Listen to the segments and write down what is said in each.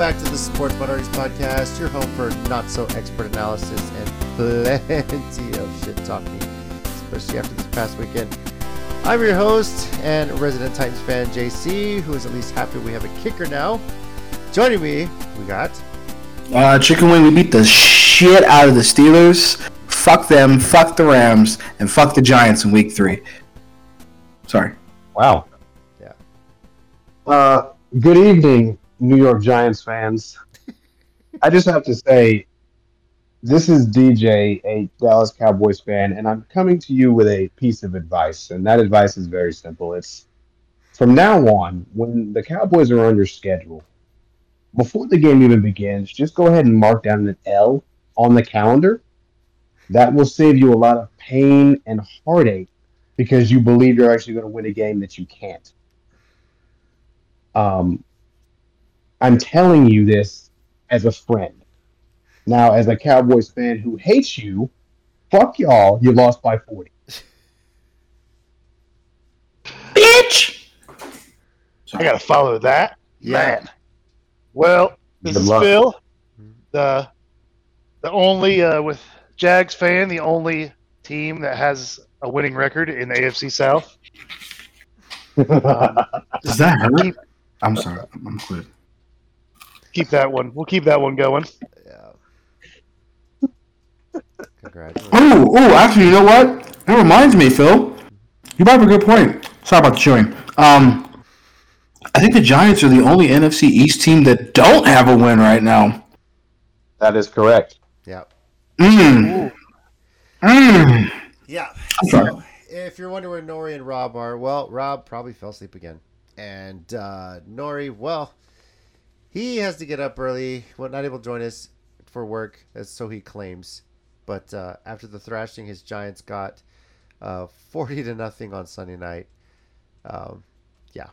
Welcome back to the Sports Minorities Podcast, your home for not so expert analysis and plenty of shit talking, especially after this past weekend. I'm your host and resident Titans fan, JC, who is at least happy we have a kicker now. Joining me, we got. Uh, chicken wing, we beat the shit out of the Steelers. Fuck them, fuck the Rams, and fuck the Giants in week three. Sorry. Wow. Yeah. Uh, good evening, New York Giants fans. I just have to say, this is DJ, a Dallas Cowboys fan, and I'm coming to you with a piece of advice. And that advice is very simple. It's from now on, when the Cowboys are on your schedule, before the game even begins, just go ahead and mark down an L on the calendar. That will save you a lot of pain and heartache because you believe you're actually going to win a game that you can't. Um, I'm telling you this as a friend. Now, as a Cowboys fan who hates you, fuck y'all, you lost by 40. Bitch! I gotta follow that. Yeah. Man. Well, this Good is luck. Phil, the the only uh, with Jags fan, the only team that has a winning record in the AFC South. Does that hurt? I'm sorry. I'm quit. Keep that one. We'll keep that one going. Yeah. Congratulations. Oh, oh, actually, you know what? That reminds me, Phil. You brought up a good point. Sorry about the chewing. Um, I think the Giants are the only NFC East team that don't have a win right now. that is correct. Yeah. Mmm. Mmm. Yeah. I'm sorry. So, if you're wondering where Nori and Rob are, well, Rob probably fell asleep again. And uh, Nori, well, he has to get up early. Well, not able to join us for work, as so he claims. But uh, after the thrashing his Giants got uh, 40 to nothing on Sunday night, um, yeah.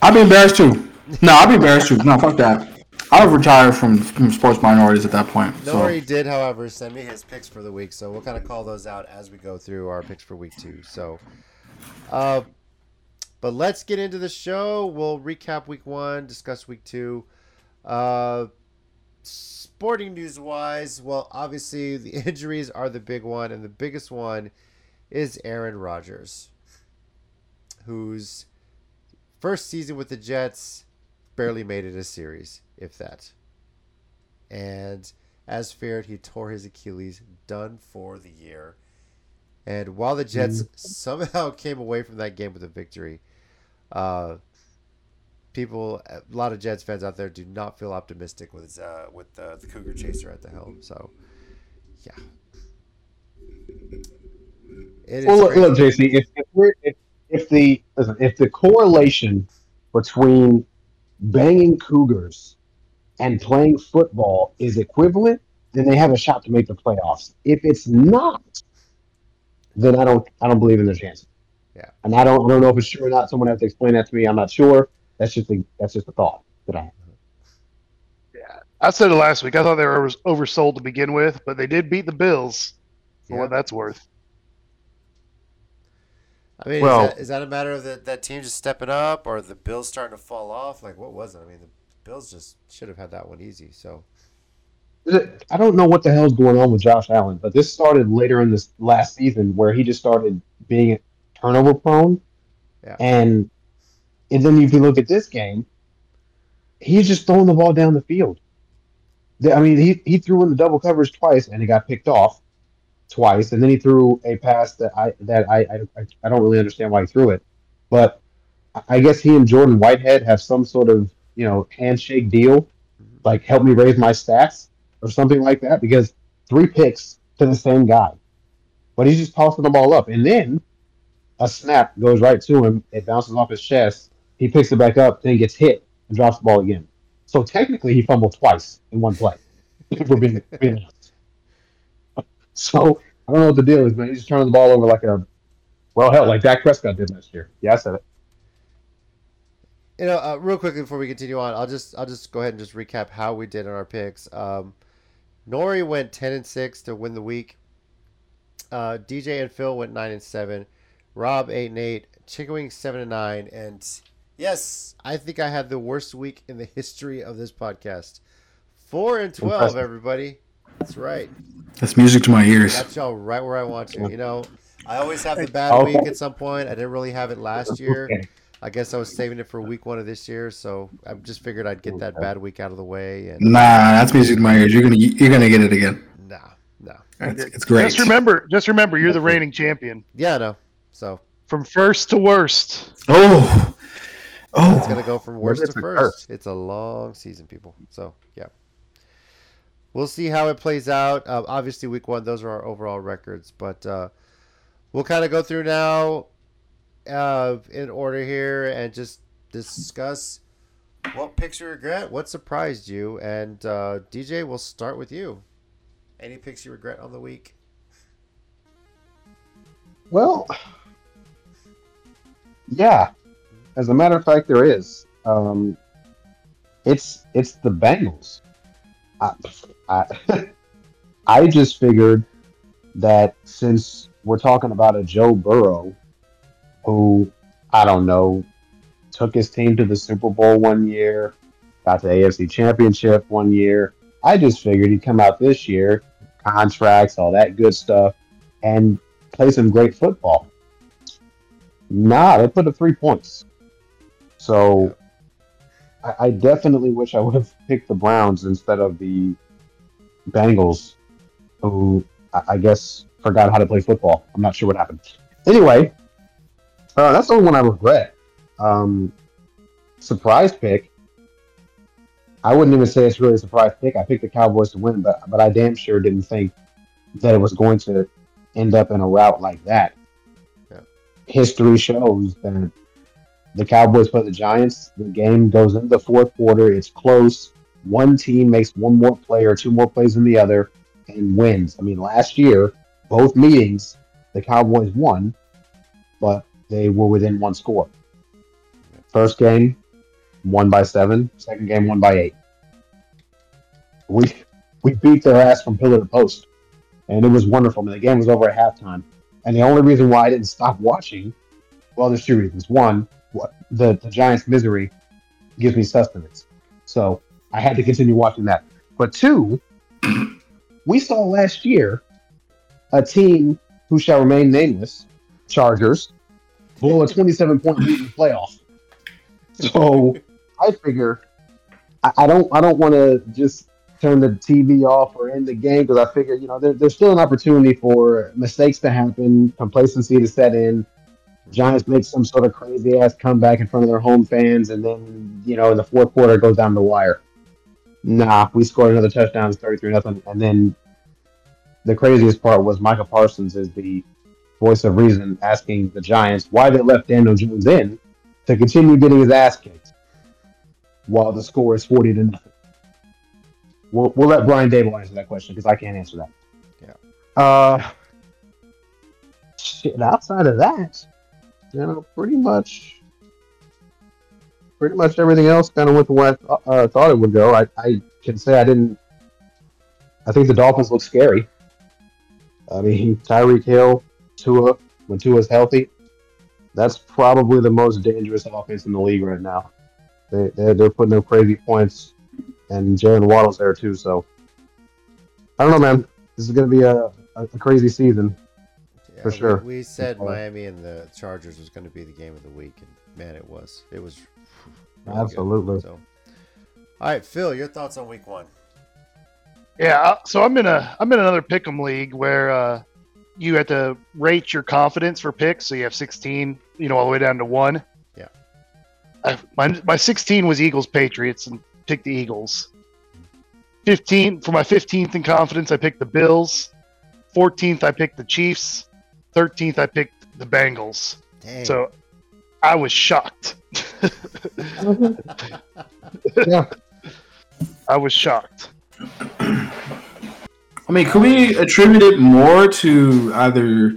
I'd be embarrassed too. No, I'd be embarrassed too. No, fuck that. I would retire from, from sports minorities at that point. So. he did, however, send me his picks for the week, so we'll kind of call those out as we go through our picks for week two. So, uh, but let's get into the show. We'll recap week one, discuss week two. Uh, sporting news wise, well, obviously the injuries are the big one, and the biggest one is Aaron Rodgers, whose first season with the Jets barely made it a series, if that. And as feared, he tore his Achilles, done for the year. And while the Jets somehow came away from that game with a victory, uh, people, a lot of Jets fans out there do not feel optimistic with uh, with the, the Cougar chaser at the helm. So, yeah. It is Well, look, look, JC, if, if, we're, if, if, the, listen, if the correlation between banging Cougars and playing football is equivalent, then they have a shot to make the playoffs. If it's not, then I don't I don't believe in their chances. Yeah. And I don't I don't know if it's true or not. Someone has to explain that to me. I'm not sure. That's just a that's just a thought that I have. Yeah, I said it last week. I thought they were oversold to begin with, but they did beat the Bills. For Yeah. what that's worth. I mean, Well- is, that, is that a matter of that, that team just stepping up or the Bills starting to fall off? Like, what was it? I mean, the Bills just should have had that one easy. So, I don't know what the hell's going on with Josh Allen, but this started later in this last season where he just started being turnover prone. Yeah. And and then if you look at this game, he's just throwing the ball down the field. I mean, he, he threw in the double coverage twice and he got picked off twice, and then he threw a pass that I that I I, I don't really understand why he threw it, but I- I guess he and Jordan Whitehead have some sort of you know handshake deal, like help me raise my stats or something like that, because three picks to the same guy, but he's just tossing the ball up, and then a snap goes right to him, it bounces off his chest, he picks it back up, then gets hit and drops the ball again. So technically, he fumbled twice in one play. We're being, being honest. So I don't know what the deal is, man. He's just turning the ball over like a well, hell, like Dak Prescott did last year. Yeah, I said it. you know, uh, real quickly before we continue on, I'll just I'll just go ahead and just recap how we did on our picks. Um, Nori went ten and six to win the week. Uh, DJ and Phil went nine and seven. Rob eight and eight. Chicken Wing seven and nine. And Yes, I think I had the worst week in the history of this podcast. Four and twelve, Impressive. everybody. That's right. That's music to my ears. Got y'all right where I want you. You know, I always have the bad Oh. week at some point. I didn't really have it last year. Okay. I guess I was saving it for week one of this year, so I just figured I'd get that bad week out of the way. And Nah, that's music to my ears. You're gonna you're gonna get it again. nah, no, It's, it's great. Just remember, just remember, you're the reigning champion yeah, no. So from first to worst. Oh, oh, it's gonna go from worst to first. curse. It's a long season, people. So yeah, we'll see how it plays out. Uh, obviously, week one, those are our overall records, but uh, we'll kind of go through now uh, in order here and just discuss what picks you regret, what surprised you, and uh, DJ, we'll start with you. Any picks you regret on the week? Well, yeah. As a matter of fact, there is. Um, it's it's the Bengals. I, I, I just figured that since we're talking about a Joe Burrow, who I don't know, took his team to the Super Bowl one year, got the AFC Championship one year. I just figured he'd come out this year, contracts, all that good stuff, and play some great football. Nah, they put up three points. So I, I definitely wish I would have picked the Browns instead of the Bengals, who I, I guess forgot how to play football. I'm not sure what happened. Anyway, uh, that's the only one I regret. Um, surprise pick. I wouldn't even say it's really a surprise pick. I picked the Cowboys to win, but but I damn sure didn't think that it was going to end up in a route like that. History shows that the Cowboys play the Giants. The game goes into the fourth quarter. It's close. One team makes one more play or two more plays than the other and wins. I mean, last year, both meetings, the Cowboys won, but they were within one score. First game, one by seven. Second game, one by eight. We we beat their ass from pillar to post and it was wonderful. I mean, the game was over at halftime, and the only reason why I didn't stop watching, well, there's two reasons. One, what the the Giants' misery gives me sustenance, so I had to continue watching that. But two, we saw last year a team who shall remain nameless, Chargers, blow a 27 point lead in the playoff. So I figure I, I don't I don't want to just turn the TV off or end the game because I figure, you know, there, there's still an opportunity for mistakes to happen, complacency to set in. Giants make some sort of crazy ass comeback in front of their home fans, and then, you know, in the fourth quarter, it goes down the wire. Nah, we scored another touchdown, it's 33 nothing. And then the craziest part was Micah Parsons is the voice of reason asking the Giants why they left Daniel Jones in to continue getting his ass kicked while the score is 40 to nothing. We'll, we'll let Brian Daboll answer that question because I can't answer that. Yeah. Uh, shit. Outside of that, you know, pretty much, pretty much everything else kind of went the way I th- uh, thought it would go. I, I can say I didn't. I think the Dolphins look scary. I mean, Tyreek Hill, Tua, when Tua's healthy, that's probably the most dangerous offense in the league right now. They, they're, they're putting up crazy points and Jaylen Waddle's there too. So I don't know, man. This is going to be a, a, a crazy season. Yeah, For sure. We, said Oh. Miami and the Chargers was going to be the game of the week, and man, it was. It was really good. Absolutely. So, all right, Phil, your thoughts on Week One? Yeah, uh, so I'm in a I'm in another pick'em league where uh, you have to rate your confidence for picks. So you have 16, you know, all the way down to one. Yeah. I, my my 16 was Eagles Patriots and picked the Eagles. 15 for my 15th in confidence, I picked the Bills. 14th, I picked the Chiefs. 13th, I picked the Bengals. Dang. So I was shocked. yeah. I was shocked. I mean, could we attribute it more to either,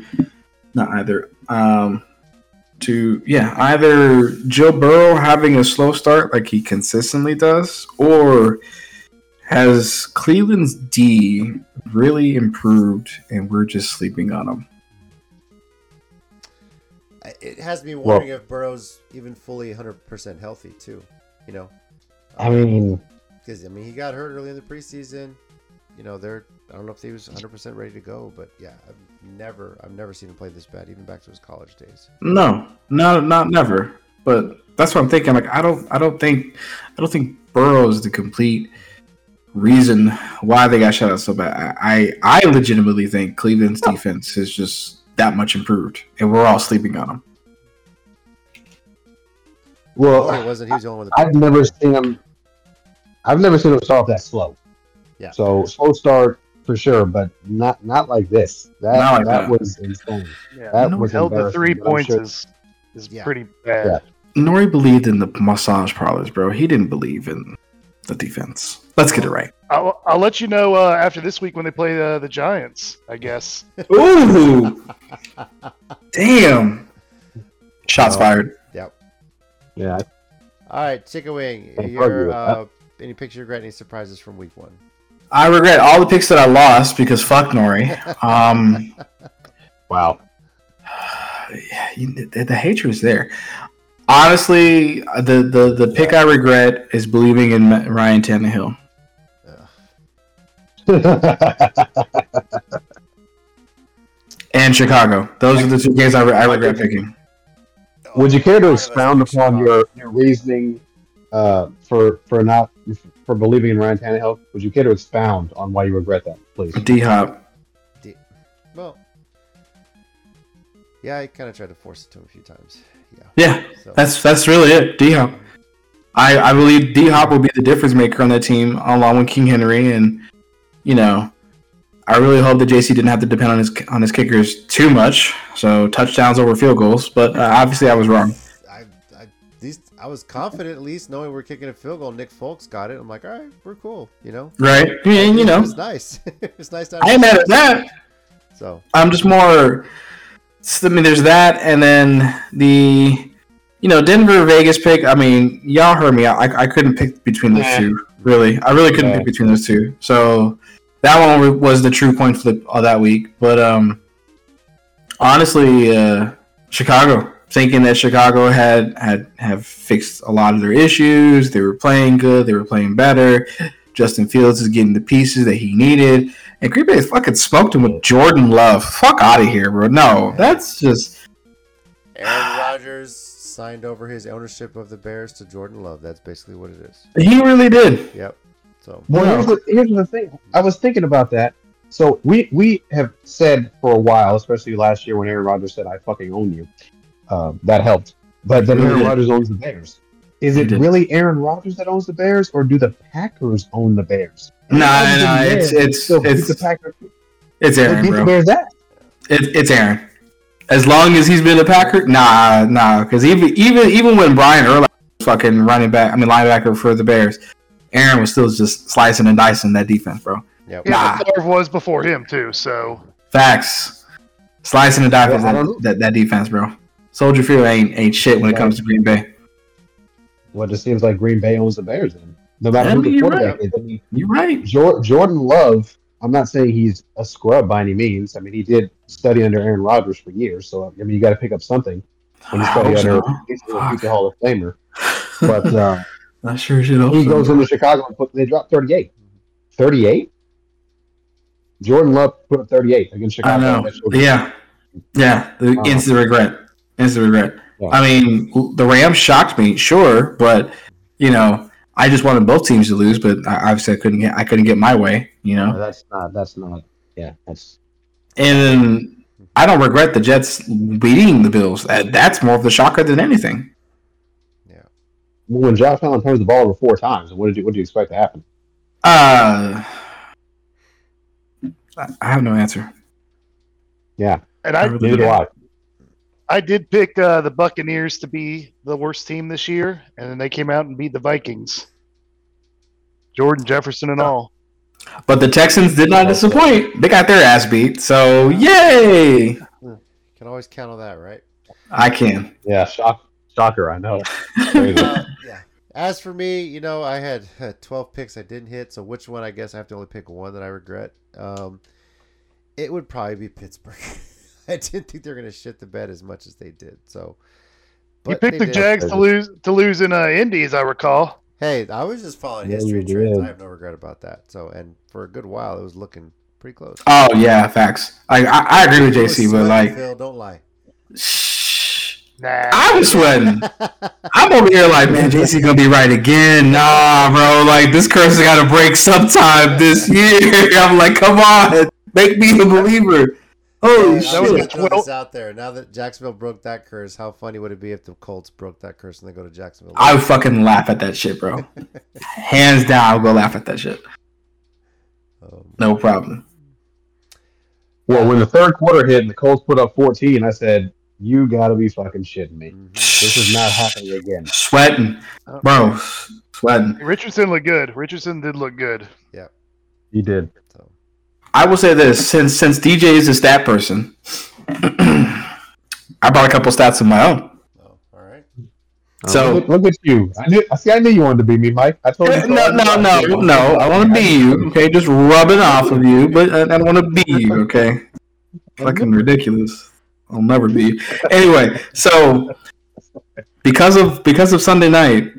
not either, um, to yeah, either Joe Burrow having a slow start like he consistently does, or has Cleveland's D really improved and we're just sleeping on him? It has me wondering if Burrow's even fully 100% healthy too. You know, I mean, um, because I mean he got hurt early in the preseason. You know, they're I don't know if he was 100% ready to go, but yeah, I've never I've never seen him play this bad, even back to his college days. No, not not never. But that's what I'm thinking. Like I don't I don't think I don't think Burrow is the complete reason why they got shut out so bad. I I, I legitimately think Cleveland's defense is just that much improved, and we're all sleeping on them. Oh, it well, wasn't. He was the only one. I've never seen him. I've never seen him start that slow. Yeah. So slow start for sure, but not not like this. That Not like that, that. was insane. Yeah, That No, was held the three points sure- is is Yeah. pretty bad. Yeah. Nori believed in the massage parlors, bro. He didn't believe in the defense. Let's get it right. I'll, I'll let you know uh, after this week when they play uh, the Giants. I guess. Ooh, damn! Shots Oh. fired. Yep. Yeah. All right, Chicken Wing. Can't argue Your, uh, any picture regret? Any surprises from week one? I regret all the picks that I lost because fuck Nori. Um, Wow. you- the, the hatred is there. Honestly, the, the the pick I regret is believing in Ryan Tannehill. Ugh. and Chicago. Those are the two games I, re- I regret picking. Would you care to None expound upon your, your reasoning uh, for for not for believing in Ryan Tannehill? Would you care to expound on why you regret that, please? D Hop. Well, yeah, I kind of tried to force it to him a few times. Yeah. Yeah, So, that's that's really it. D Hop. I, I believe D Hop will be the difference maker on that team, along with King Henry, and you know, I really hope that JC didn't have to depend on his on his kickers too much. So touchdowns over field goals, but uh, obviously I was wrong. I was confident, at least knowing we're kicking a field goal. Nick Folk's got it. I'm like, all right, we're cool. You know. Right? Yeah, you know, it's nice. it was nice. To I ain't mad at that. So I'm just more. I mean, there's that, and then the, you know, Denver Vegas pick. I mean, y'all heard me. I, I couldn't pick between those Yeah. two. Really, I really couldn't Yeah. pick between those two. So that one was the true point flip of that week. But um, honestly, uh, Chicago. Thinking that Chicago had had have fixed a lot of their issues. They were playing good. They were playing better. Justin Fields is getting the pieces that he needed. And Green Bay fucking smoked him with Jordan Love. Fuck out of here, bro. No, that's just Aaron Rodgers signed over his ownership of the Bears to Jordan Love. That's basically what it is. he really did. Yep. So Well, No. here's the, here's the thing. I was thinking about that. So we we have said for a while, especially last year when Aaron Rodgers said, "I fucking own you," uh, that helped. But then He Aaron did. Rodgers owns the Bears. Is it really Aaron Rodgers that owns the Bears, or do the Packers own the Bears? Nah, Aaron nah, Rodgers it's it's so it's the Packers. it's Aaron, beat the. Bears that. It, it's Aaron. As long as he's been a Packer, nah, nah. Because even even even when Brian Urlacher was fucking running back, I mean linebacker for the Bears, Aaron was still just slicing and dicing that defense, bro. yep. Yeah, Nah. but Favre was before him too. So Facts. Slicing and dicing Well, I don't know. that, that that defense, bro. Soldier Field ain't ain't shit when it comes to Green Bay. Well, it just seems like Green Bay owns the Bears. Then, no matter Yeah, who the you're quarterback is. I mean, You're right. Jordan Love, I'm not saying he's a scrub by any means. I mean, he did study under Aaron Rodgers for years, so I mean, you got to pick up something when you study under he's a Hall of Famer. But uh, I sure hope he goes into Chicago and put, they dropped 38. 38. Jordan Love put up 38 against Chicago. I know. Yeah, yeah. The Uh, instant regret. Instant regret. Yeah. I mean, the Rams shocked me, sure, but you know, I just wanted both teams to lose, but I, obviously I couldn't get I couldn't get my way. You No, know, that's not. That's not. Yeah, that's. and I don't regret the Jets beating the Bills. That, that's more of the shocker than anything. Yeah. When Josh Allen turns the ball over four times, what did you what do you expect to happen? Uh, I I have no answer. Yeah, and I I really neither do I. I did pick uh, the Buccaneers to be the worst team this year, and then they came out and beat the Vikings. Jordan Jefferson and all. But the Texans did not disappoint. They got their ass beat. So yay! Can always count on that, right? I can. Yeah, shock, shocker. I know. Uh, yeah. As for me, you know, I had uh, 12 picks I didn't hit, so which one I guess I have to only pick one that I regret. Um, it would probably be Pittsburgh. I didn't think they were going to shit the bed as much as they did. So, You but picked the did. Jags to lose to lose in uh, Indy, as I recall. Hey, I was just following Yeah, history you trends. I have no regret about that. So, and for a good while, it was looking pretty close. Oh yeah, facts. Like I, I agree with JC, but like, Phil, don't lie. shh, Nah. I was sweating. I'm over here like, man, JC gonna be right again. Nah, bro. Like this curse has got to break sometime this year. I'm like, come on, make me a believer. Holy Hey, that I'm was gonna throw 12 this out there. Now that Jacksonville broke that curse, how funny would it be if the Colts broke that curse and they go to Jacksonville? I would fucking laugh at that shit, bro. Hands down, I'll go laugh at that shit. Um, No problem. Well, when the third quarter hit and the Colts put up 14, I said, "You got to be fucking shitting me. mhm. This is not happening again." Sweating, bro. Sweating. Richardson looked good. Richardson did look good. Yeah, he did. So, I will say this: since since DJ is a stat person, I brought a couple stats of my own. oh, all right. Oh. So- look, look at you. I knew. See. I knew you wanted to be me, Mike. I told you. so. No, no, no, no. I want to be you. Okay, just rubbing off of you, but I, I don't want to be you. Okay, fucking ridiculous. I'll never be. you. Anyway, so because of because of Sunday night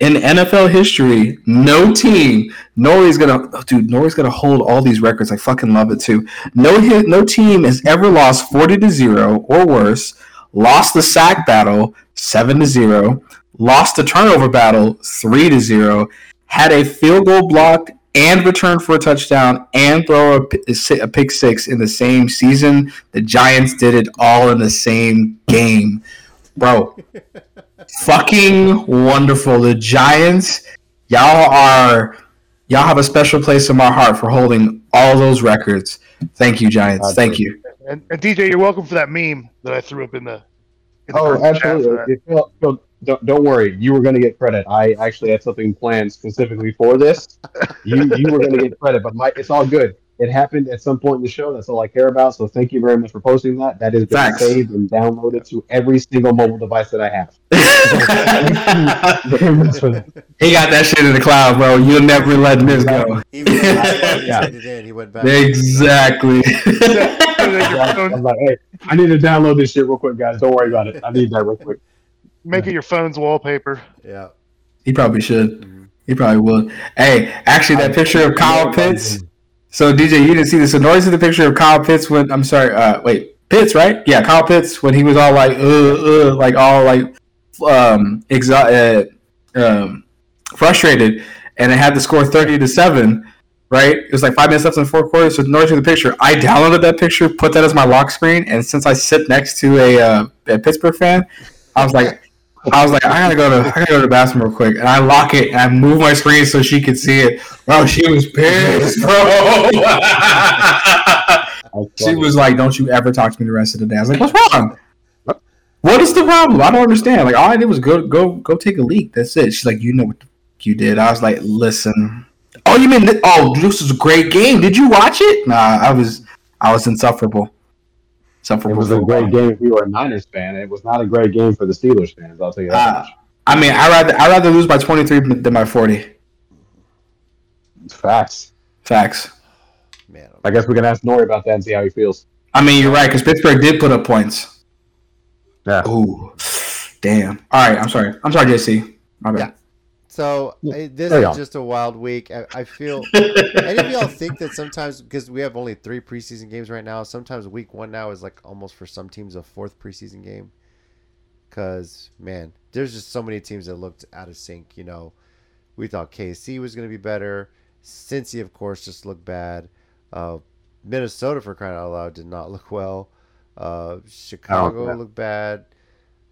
in NFL history, no team, Nori's gonna, oh, dude, Nori's gonna hold all these records. I fucking love it too. No no team has ever lost forty to zero or worse. Lost the sack battle seven to zero. Lost the turnover battle three to zero. Had a field goal blocked and returned for a touchdown and throw a, a pick six in the same season. The Giants did it all in the same game, bro. Fucking wonderful. The Giants, y'all are y'all have a special place in my heart for holding all those records. Thank you, Giants. Thank you. And, and DJ, you're welcome for that meme that I threw up in the. In the Oh, group chat for absolutely. that. If Phil- Phil, don't, don't worry. You were going to get credit. I actually had something planned specifically for this. You you were going to get credit, but Mike, it's all good. It happened at some point in the show. That's all I care about. So thank you very much for posting that. That is been saved and downloaded to every single mobile device that I have. Very much for that. he got that shit in the cloud, bro. You'll never let this go. Even he Yeah. in, he went back. Exactly. I'm like, hey, I need to download this shit real quick, guys. Don't worry about it. I need that real quick. Make it your phone's wallpaper. Yeah. he probably should. Mhm. He probably would. Hey, actually, that picture of Kyle Pitts. So DJ, you didn't see this. So notice the picture of Kyle Pitts when I'm sorry. Uh, wait, Pitts, right? Yeah, Kyle Pitts when he was all like, uh, uh, like all like, um, exa- uh, um, frustrated, and it had to score thirty to seven. Right? It was like five minutes left in the fourth quarter. So notice the picture. I downloaded that picture, put that as my lock screen, and since I sit next to a, uh, a Pittsburgh fan, I was like. I was like, I gotta go to, I gotta go to the bathroom real quick, and I lock it and I move my screen so she could see it. Bro, she was pissed, bro. she was like, "Don't you ever talk to me the rest of the day." I was like, "What's wrong? What is the problem? I don't understand. Like, all I did was go, go, go take a leak. That's it." She's like, "You know what the f- you did?" I was like, "Listen, oh, you mean? Th- oh, this was a great game. Did you watch it?" Nah, I was, I was insufferable. Insufferable. It was a great game if you were a Niners fan. It was not a great game for the Steelers fans. I'll tell you that Uh, much. I mean, I rather, I rather lose by twenty three than by forty. Facts. Facts. Man. I guess we can ask Nori about that and see how he feels. I mean, you're right because Pittsburgh did put up points. Yeah. Ooh, damn. All right, I'm sorry. I'm sorry, JC. My bad. So Yeah. uh, this is on. just a wild week. I, I feel. any of y'all think that sometimes because we have only three preseason games right now, sometimes week one now is like almost for some teams a fourth preseason game. Because man, there's just so many teams that looked out of sync. You know, we thought KC was going to be better. Cincy, of course, just looked bad. Uh, Minnesota, for crying out loud, did not look well. Uh, Chicago yeah. looked bad.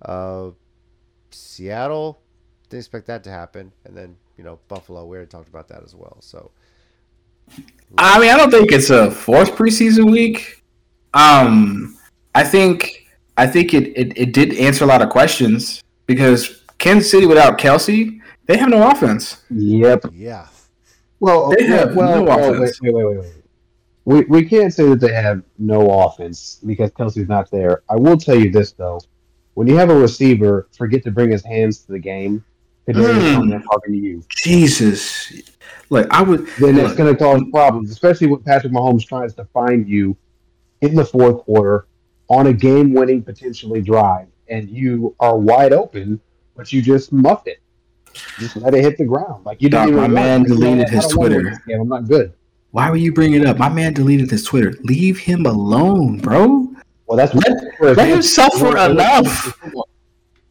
Uh, Seattle, didn't expect that to happen. And then, you know, Buffalo, we already talked about that as well. So, I mean, I don't think it's a fourth preseason week. Um, I think I think it, it, it did answer a lot of questions because Kansas City without Kelsey, they have no offense. Yep. yeah. Well, They have well, no well, offense. wait, wait, wait, wait, wait. We we can't say that they have no offense because Kelsey's not there. I will tell you this though: when you have a receiver forget to bring his hands to the game, Mm. Talking to you, Jesus, look, I would. then it's going to cause problems, especially when Patrick Mahomes tries to find you in the fourth quarter on a game-winning potentially drive, and you are wide open, but you just muffed it. Just let it hit the ground. Like you didn't my even man you know, deleted his don't wanna win Twitter. I'm not good. Why would you bring it up? My man deleted his Twitter. Leave him alone, bro. Well, that's Let- let him suffer they enough.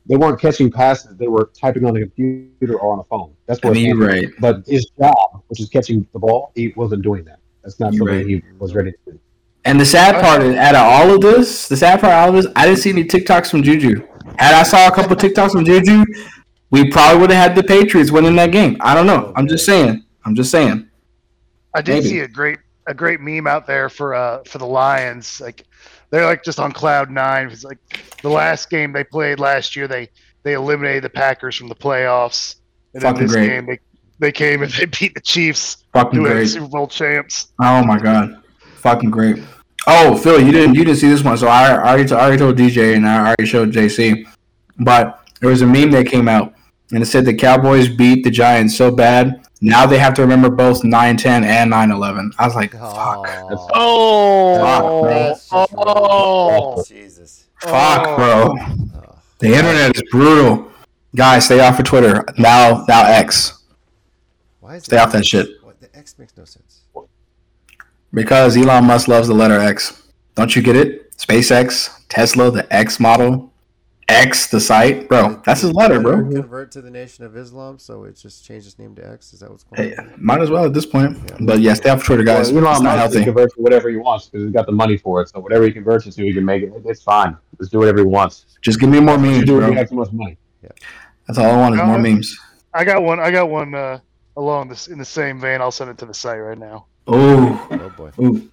They weren't catching passes; they were typing on a computer or on a phone. That's I what. mean, you're right. But his job, which is catching the ball, he wasn't doing that. That's not You're something right. he was ready to do. And the sad part is, out of all of this, the sad part out of this, I didn't see any TikToks from Juju. Had I saw a couple TikToks from Juju, we probably would have had the Patriots winning that game. I don't know. I'm just saying. I'm just saying. I did Maybe. see a great a great meme out there for uh for the Lions. Like they're like just on cloud nine. It's like the last game they played last year. They they eliminated the Packers from the playoffs, and then Fucking this great. game they they came and they beat the Chiefs, Fucking who are the great. Super Bowl champs. Oh my god, fucking great. Oh, Phil, you didn't you didn't see this one, so I, I already I already told DJ and I already showed JC. But there was a meme that came out and it said the Cowboys beat the Giants so bad now they have to remember both 9-10 and 9-11. I was like, fuck, Oh, Oh, that's just oh, Jesus. fuck, oh. bro. Oh. The internet is brutal. Guys, stay off of Twitter now. Now X Why is Stay the off that shit. What, the X makes no sense. because Elon Musk loves the letter X. Don't you get it? SpaceX, Tesla, the X model, X the site, bro. That's his letter, bro. Convert to the Nation of Islam, so it just changed its name to X. Is that what's going Hey, on? might as well at this point. But yeah, stay off Twitter, guys. Well, Elon it's not Musk can healthy. convert to whatever he wants because he's got the money for it. So whatever he converts it to, he can make it. It's fine. Let's do whatever he wants. Just give me more memes, Just do it. bro. You have too much money. Yeah. That's all I want is more Uh, memes. I got one. I got one uh, along this in the same vein. I'll send it to the site right now. Oh, Oh boy. ooh.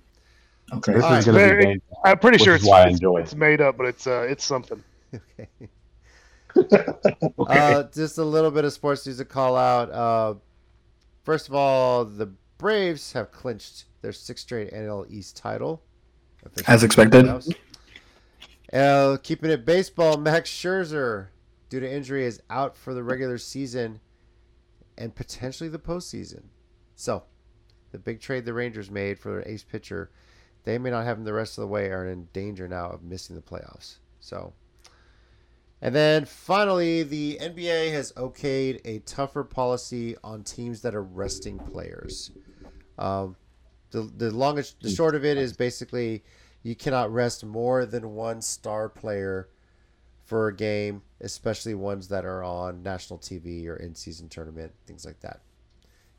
Okay. This All is right, going to very- be game. I'm pretty Which sure it's, why I it's- enjoy it. it's made up, but it's uh, it's something. Okay. Okay. Uh, just a little bit of sports news to call out. Uh, first of all, the Braves have clinched their sixth straight NL East title. As expected. Uh, keeping it baseball, Max Scherzer, due to injury, is out for the regular season and potentially the postseason. So, the big trade the Rangers made for their ace pitcher, they may not have him the rest of the way, are in danger now of missing the playoffs. So, and then finally, the NBA has okayed a tougher policy on teams that are resting players. Um, the the longest, the short of it is basically you cannot rest more than one star player for a game, especially ones that are on national TV or in season tournament, things like that.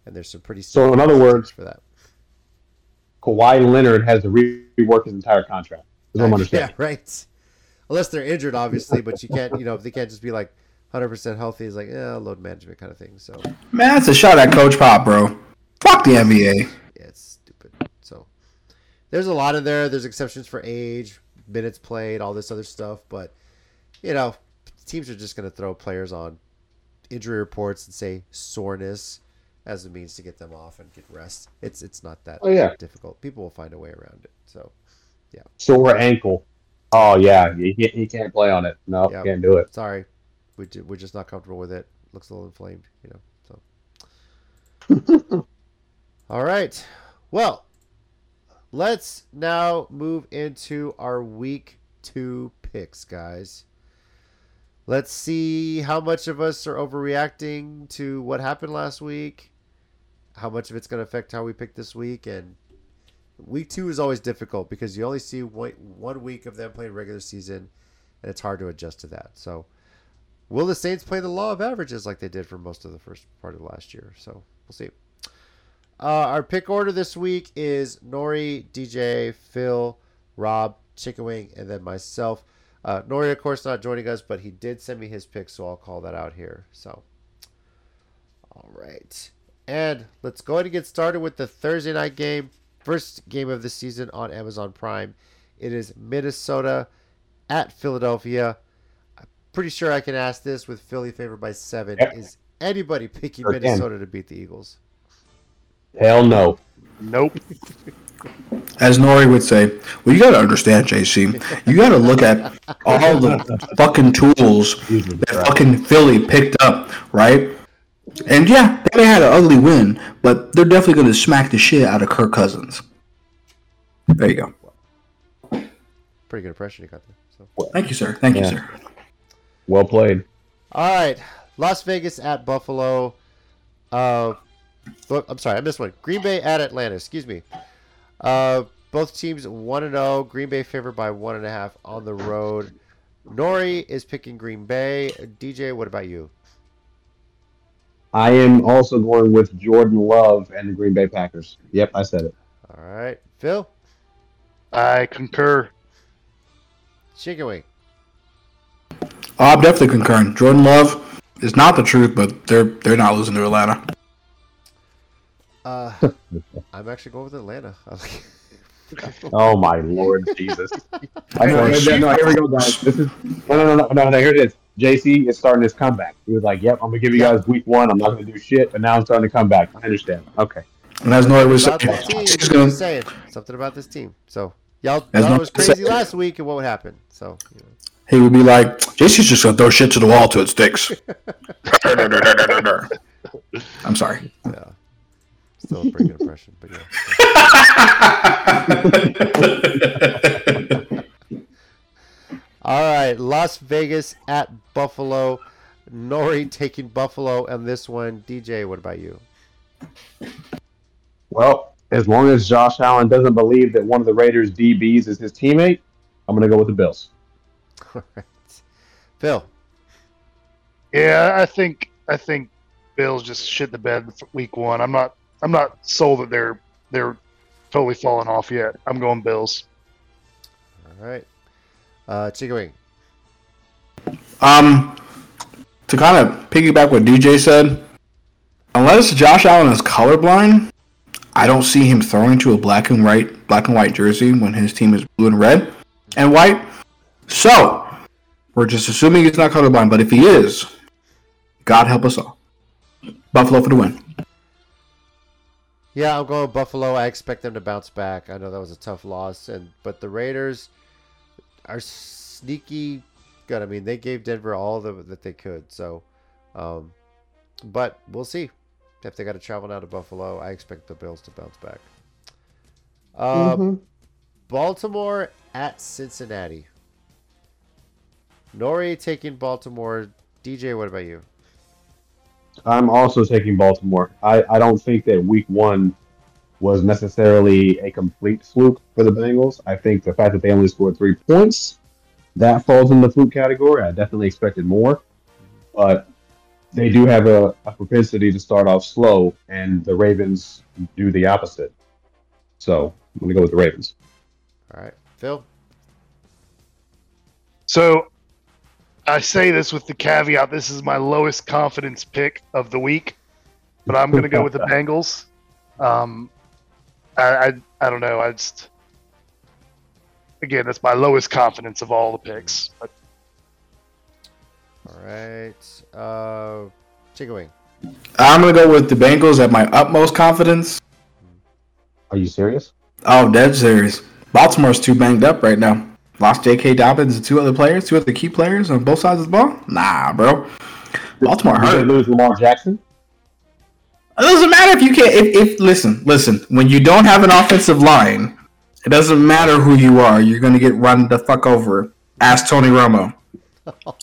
And there's some pretty So, in other words- for that. Kawhi Leonard has to rework his entire contract. What I'm Yeah, right. Unless they're injured, obviously, but you can't, you know, they can't just be like 100% healthy. It's like, yeah, load management kind of thing. So, Man, that's a shot at Coach Pop, bro. Fuck the NBA. yeah, it's stupid. So, there's a lot in there. There's exceptions for age, minutes played, all this other stuff. But, you know, teams are just going to throw players on injury reports and say soreness as a means to get them off and get rest. It's it's not that Oh, yeah. difficult. People will find a way around it. So, yeah. Sore ankle. Oh, yeah. He, he- he can't play on it. No, Yep. can't do it. sorry, we ju- we're just not comfortable with it. Looks a little inflamed, you know. So. All right. Well, let's now move into our week two picks, guys. Let's see how much of us are overreacting to what happened last week, how much of it's going to affect how we pick this week. And week two is always difficult because you only see one week of them playing regular season, and it's hard to adjust to that. So, will the Saints play the law of averages like they did for most of the first part of last year? So, we'll see. Uh, our pick order this week is Nori, DJ, Phil, Rob, Chicken Wing, and then myself. Uh, Nori, of course, not joining us, but he did send me his pick, so I'll call that out here. So, all right. And let's go ahead and get started with the Thursday night game. First game of the season on Amazon Prime. It is Minnesota at Philadelphia. I'm pretty sure I can ask this with Philly favored by seven. Yep. Is anybody picking Sure can. Minnesota to beat the Eagles? Hell no. Nope. As Nori would say, well, you got to understand, JC. You got to look at all the fucking tools that fucking Philly picked up, right? And yeah, they had an ugly win, but they're definitely going to smack the shit out of Kirk Cousins. There you go. pretty good impression you got there. So. Thank you, sir. Thank you, sir. Well played. All right, Las Vegas at Buffalo. Uh, look, I'm sorry, I missed one. Green Bay at Atlanta. Excuse me. Uh, both teams one and zero. Green Bay favored by one and a half on the road. Nori is picking Green Bay. DJ, what about you? I am also going with Jordan Love and the Green Bay Packers. Yep, I said it. All right, Phil, I concur. Chicken Wing. Oh, I'm definitely concurring. Jordan Love is not the truth, but they're they're not losing to Atlanta. Uh, I'm actually going with Atlanta. Oh my Lord Jesus! I know, For no, no, here we go, guys. This is no, no, no, no, no. Here it is. JC is starting his comeback. He was like, "Yep, I'm gonna give you guys week one. I'm not gonna do shit." But now I'm starting to come back. I understand. Okay. And as Noah was about saying, this team. going. saying something about this team. So y'all As thought it was as- crazy last week, and what would happen? So you know. He would be like, JC's just gonna throw shit to the wall till it sticks. I'm sorry. Yeah. Still a pretty good impression, but yeah. All right, Las Vegas at Buffalo. Nori taking Buffalo and this one. DJ, what about you? Well, as long as Josh Allen doesn't believe that one of the Raiders DBs is his teammate, I'm gonna go with the Bills. All right. Phil. Yeah, I think I think Bills just shit the bed for week one. I'm not I'm not sold that they're they're totally falling off yet. I'm going Bills. All right. Uh, Chicken Wing. Um, to kind of piggyback what DJ said, unless Josh Allen is colorblind, I don't see him throwing to a black and white black and white jersey when his team is blue and red and white. So we're just assuming he's not colorblind, but if he is, God help us all. Buffalo for the win. Yeah, I'm going Buffalo. I expect them to bounce back. I know that was a tough loss, and but the Raiders are sneaky good. I mean, they gave Denver all the, that they could. So, um, but we'll see if they got to travel now to Buffalo. I expect the Bills to bounce back. Uh, Mm-hmm. Baltimore at Cincinnati. Nori taking Baltimore. DJ, what about you? I'm also taking Baltimore. I, I don't think that week one was necessarily a complete fluke for the Bengals. I think the fact that they only scored three points, that falls in the fluke category. I definitely expected more. But they do have a, a propensity to start off slow, and the Ravens do the opposite. So I'm going to go with the Ravens. All right, Phil. So I say this with the caveat this is my lowest confidence pick of the week, but I'm going to go with the Bengals. Um, I, I I don't know. I just again that's my lowest confidence of all the picks. But All right, uh, Chicken Wing. I'm gonna go with the Bengals at my utmost confidence. Are you serious? Oh, dead serious. Baltimore's too banged up right now. Lost J.K. Dobbins and two other players, two other key players on both sides of the ball. Nah, bro. Baltimore Did they hurt. lose Lamar Jackson? It doesn't matter if you can't. If, if listen, listen. When you don't have an offensive line, it doesn't matter who you are. You're gonna get run the fuck over. Ask Tony Romo.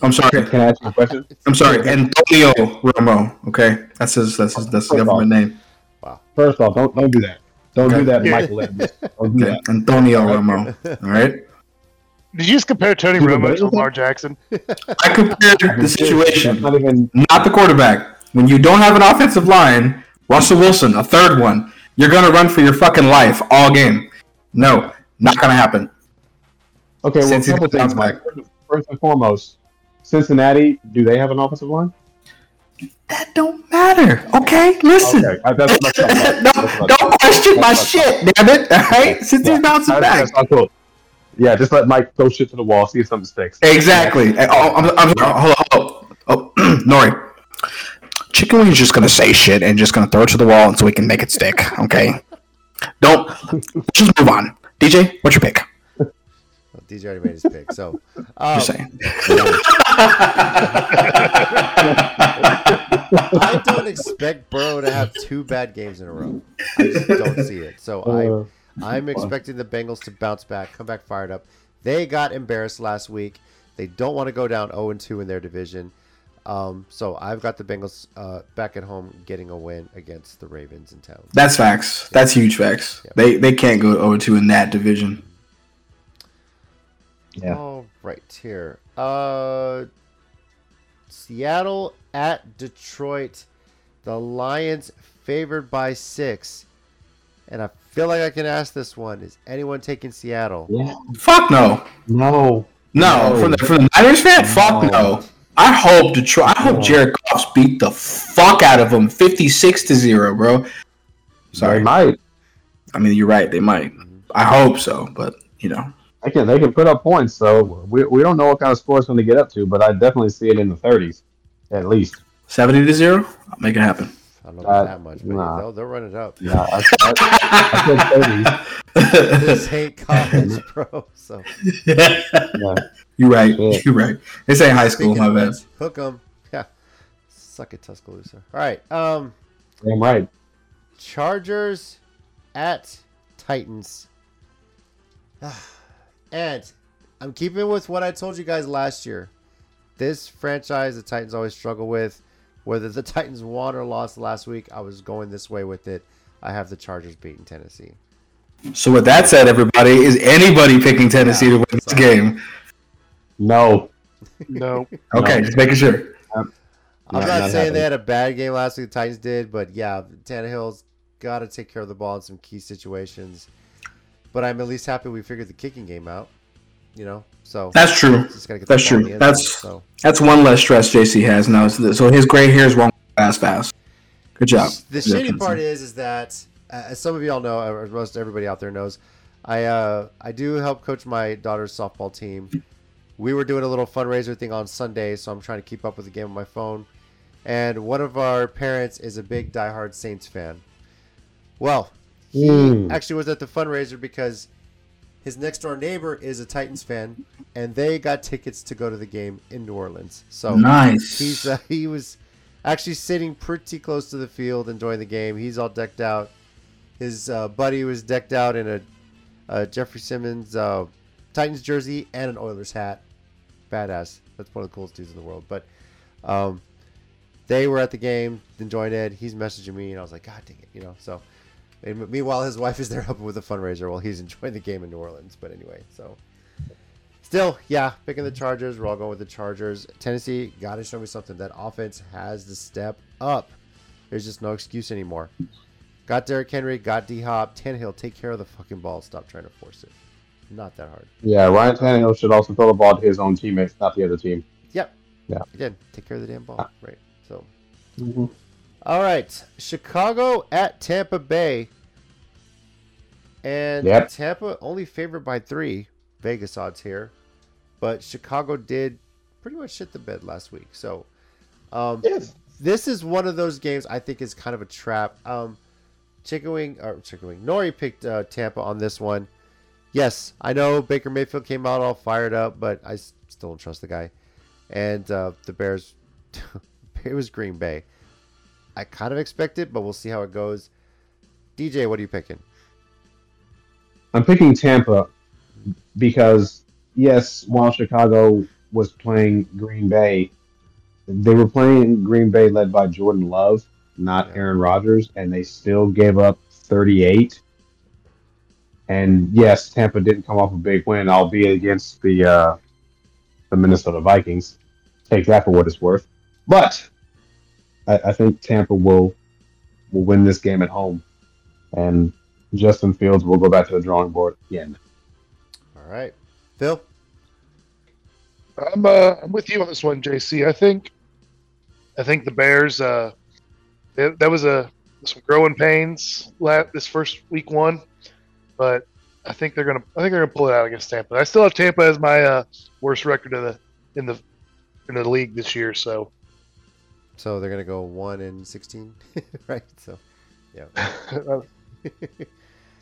I'm sorry. Can I ask you a question? I'm sorry. Antonio Romo. Okay, that's his. That's his. That's the government name. Wow. First off, don't don't do that. Don't do that, Michael Don't do Okay, that. Antonio Romo. All right. did you just compare Tony Dude, Romo to Lamar Jackson? I compared the situation. not even. not the quarterback. When you don't have an offensive line, Russell Wilson, a third one, you're gonna run for your fucking life all game. No, not gonna happen. Okay, well, Since couple things, Mike. First and foremost, Cincinnati, do they have an offensive line? That don't matter. Okay, listen. Okay, that's, that's, don't, don't question my shit, damn it. All right, since he's bouncing back. cool. Yeah, just let Mike throw shit to the wall, see if something sticks. Exactly. Oh, I'm, I'm, hold on, hold on. Oh, Nori. Chicken Wing's just gonna say shit and just gonna throw it to the wall and so we can make it stick. Okay. Don't. Just move on. DJ, what's your pick? Well, DJ already made his pick, so um, Just saying. I don't expect Burrow to have two bad games in a row. I just don't see it. So Uh, I, I'm expecting the Bengals to bounce back, come back fired up. They got embarrassed last week. They don't want to go down 0 2 in their division. Um, so I've got the Bengals uh, back at home getting a win against the Ravens in town. That's facts. That's huge facts. Yep. They they can't go 0 2 in that division. Yeah. All right, here. Uh, Seattle at Detroit. The Lions favored by six. And I feel like I can ask this one: Is anyone taking Seattle? Yeah. Fuck no. No. No, No. from the from the Niners fan, fuck No. I hope Detroit. I hope Jared Goff beat the fuck out of them, fifty six to zero, bro. They Sorry, might. I mean you're right. They might. I hope so, but you know, They can they can put up points. So we, we don't know what kind of score it's going to get up to, but I definitely see it in the 30s at least. seventy to zero. I'll make it happen. I don't know Uh, that much, but nah. they'll, they'll run it up. Yeah, I, I, I said 30s. this ain't college, bro. So Yeah. you're right. Shit. You're right. This ain't high school, Speaking my of bad. which, hook 'em. Yeah, suck it, Tuscaloosa. All right, um, Damn right. Chargers at Titans. and I'm keeping with what I told you guys last year. This franchise, the Titans always struggle with. Whether the Titans won or lost last week, I was going this way with it. I have the Chargers beating Tennessee. So with that said, everybody, is anybody picking Tennessee to win this Sorry. game? No. No. Okay, No. just making sure. I'm Not- not, not saying happening. they had a bad game last week. The Titans did, but yeah, Tannehill's got to take care of the ball in some key situations. But I'm at least happy we figured the kicking game out. You know, so That's true. just gotta get That's the ball in true. end That's- so. That's one less stress JC has now. So so his gray hairs won't fast fast. Good job. The Good job, part is, is that as some of y'all know, or most everybody out there knows, I uh, I do help coach my daughter's softball team. We were doing a little fundraiser thing on Sunday, so I'm trying to keep up with the game on my phone. And one of our parents is a big diehard Saints fan. Well, he Mm. actually was at the fundraiser because his next door neighbor is a Titans fan, and they got tickets to go to the game in New Orleans. So nice. He's uh, he was actually sitting pretty close to the field, enjoying the game. He's all decked out. His uh, buddy was decked out in a, a Jeffrey Simmons uh, Titans jersey and an Oilers hat. Badass. That's one of the coolest dudes in the world. But um, they were at the game, enjoying it. He's messaging me, and I was like, God dang it, you know. So and meanwhile, his wife is there helping with the fundraiser while he's enjoying the game in New Orleans. But anyway, so still, yeah, picking the Chargers. We're all going with the Chargers. Tennessee got to show me something. That offense has to step up. There's just no excuse anymore. Got Derrick Henry, got D Hop, Tannehill. Take care of the fucking ball. Stop trying to force it. Not that hard. Yeah, Ryan Tannehill should also throw the ball to his own teammates, not the other team. Yep. Yeah. Again, take care of the damn ball. Right. So. Mm-hmm. All right, Chicago at Tampa Bay, and Yep. Tampa only favored by three. Vegas odds here, but Chicago did pretty much shit the bed last week. So, um, Yes. this is one of those games I think is kind of a trap. Um, Chicken Wing or Chicken Wing Nori picked uh, Tampa on this one. Yes, I know Baker Mayfield came out all fired up, but I still don't trust the guy. And uh, the Bears, it was Green Bay. I kind of expect it, but we'll see how it goes. DJ, what are you picking? I'm picking Tampa because, yes, while Chicago was playing Green Bay, they were playing Green Bay led by Jordan Love, not Yeah. Aaron Rodgers, and they still gave up 38. And yes, Tampa didn't come off a big win, albeit against the uh, the Minnesota Vikings. Take that for what it's worth. But I, I think Tampa will will win this game at home, and Justin Fields will go back to the drawing board again. All right, Phil. I'm uh, I'm with you on this one, JC. I think I think the Bears. Uh, that that was a some growing pains la this first week one, but I think they're gonna I think they're gonna pull it out against Tampa. I still have Tampa as my uh, worst record in the in the in the league this year. So So they're gonna go one and sixteen, right? So, yeah.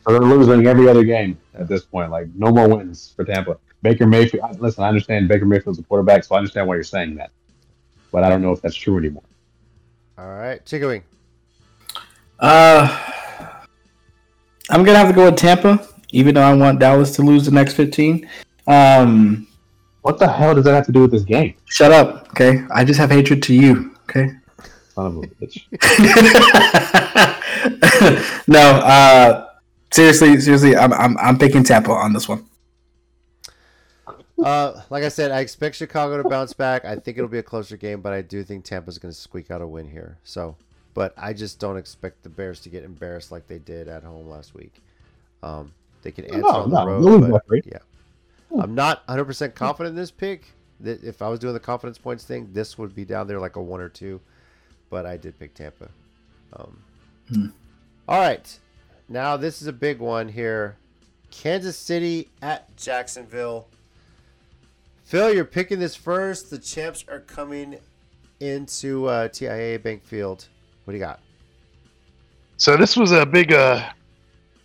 So they're losing every other game at this point. Like no more wins for Tampa. Baker Mayfield. Listen, I understand Baker Mayfield's a quarterback, so I understand why you're saying that. But I don't know if that's true anymore. All right, Chicken Wing. Uh, I'm gonna have to go with Tampa, even though I want Dallas to lose the next 15. Um, What the hell does that have to do with this game? shut up. Okay, I just have hatred to you. Okay. Son of a bitch. no, uh, seriously, seriously, I'm, I'm, I'm picking Tampa on this one. Uh, like I said, I expect Chicago to bounce back. I think it'll be a closer game, but I do think Tampa's going to squeak out a win here. So, but I just don't expect the Bears to get embarrassed like they did at home last week. Um, they can answer No, on the no, road, they'll but by yeah, I'm not 100 percent confident in this pick. That if I was doing the confidence points thing, this would be down there like a one or two. But I did pick Tampa. Um, Hmm. All right, now this is a big one here. Kansas City at Jacksonville. Phil, you're picking this first. The champs are coming into uh, TIAA Bank Field. What do you got? So this was a big, uh,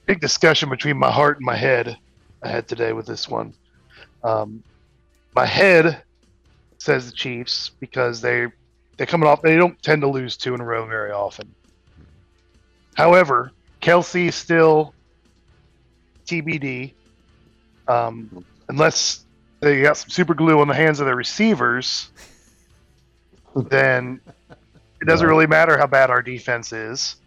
big discussion between my heart and my head I had today with this one. Um, my head says the Chiefs because they they're coming off. They don't tend to lose two in a row very often. However, Kelce is still TBD. Um, unless they got some super glue on the hands of their receivers, then it doesn't really matter how bad our defense is.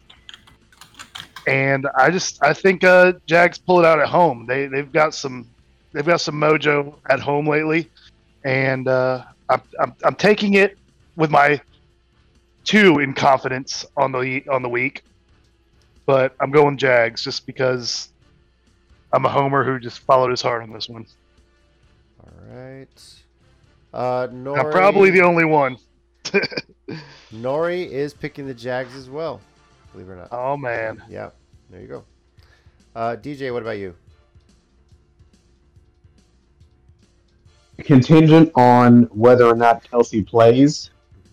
And I just I think uh, Jags pull it out at home. They they've got some they've got some mojo at home lately, and uh, I'm, I'm I'm taking it with my two in confidence on the on the week, but I'm going Jags just because I'm a homer who just followed his heart on this one. All right. Uh, Nori, I'm probably the only one. Nori is picking the Jags as well. Believe it or not. Oh man, Yeah, there you go. Uh, DJ, what about you? Contingent on whether or not Kelce plays.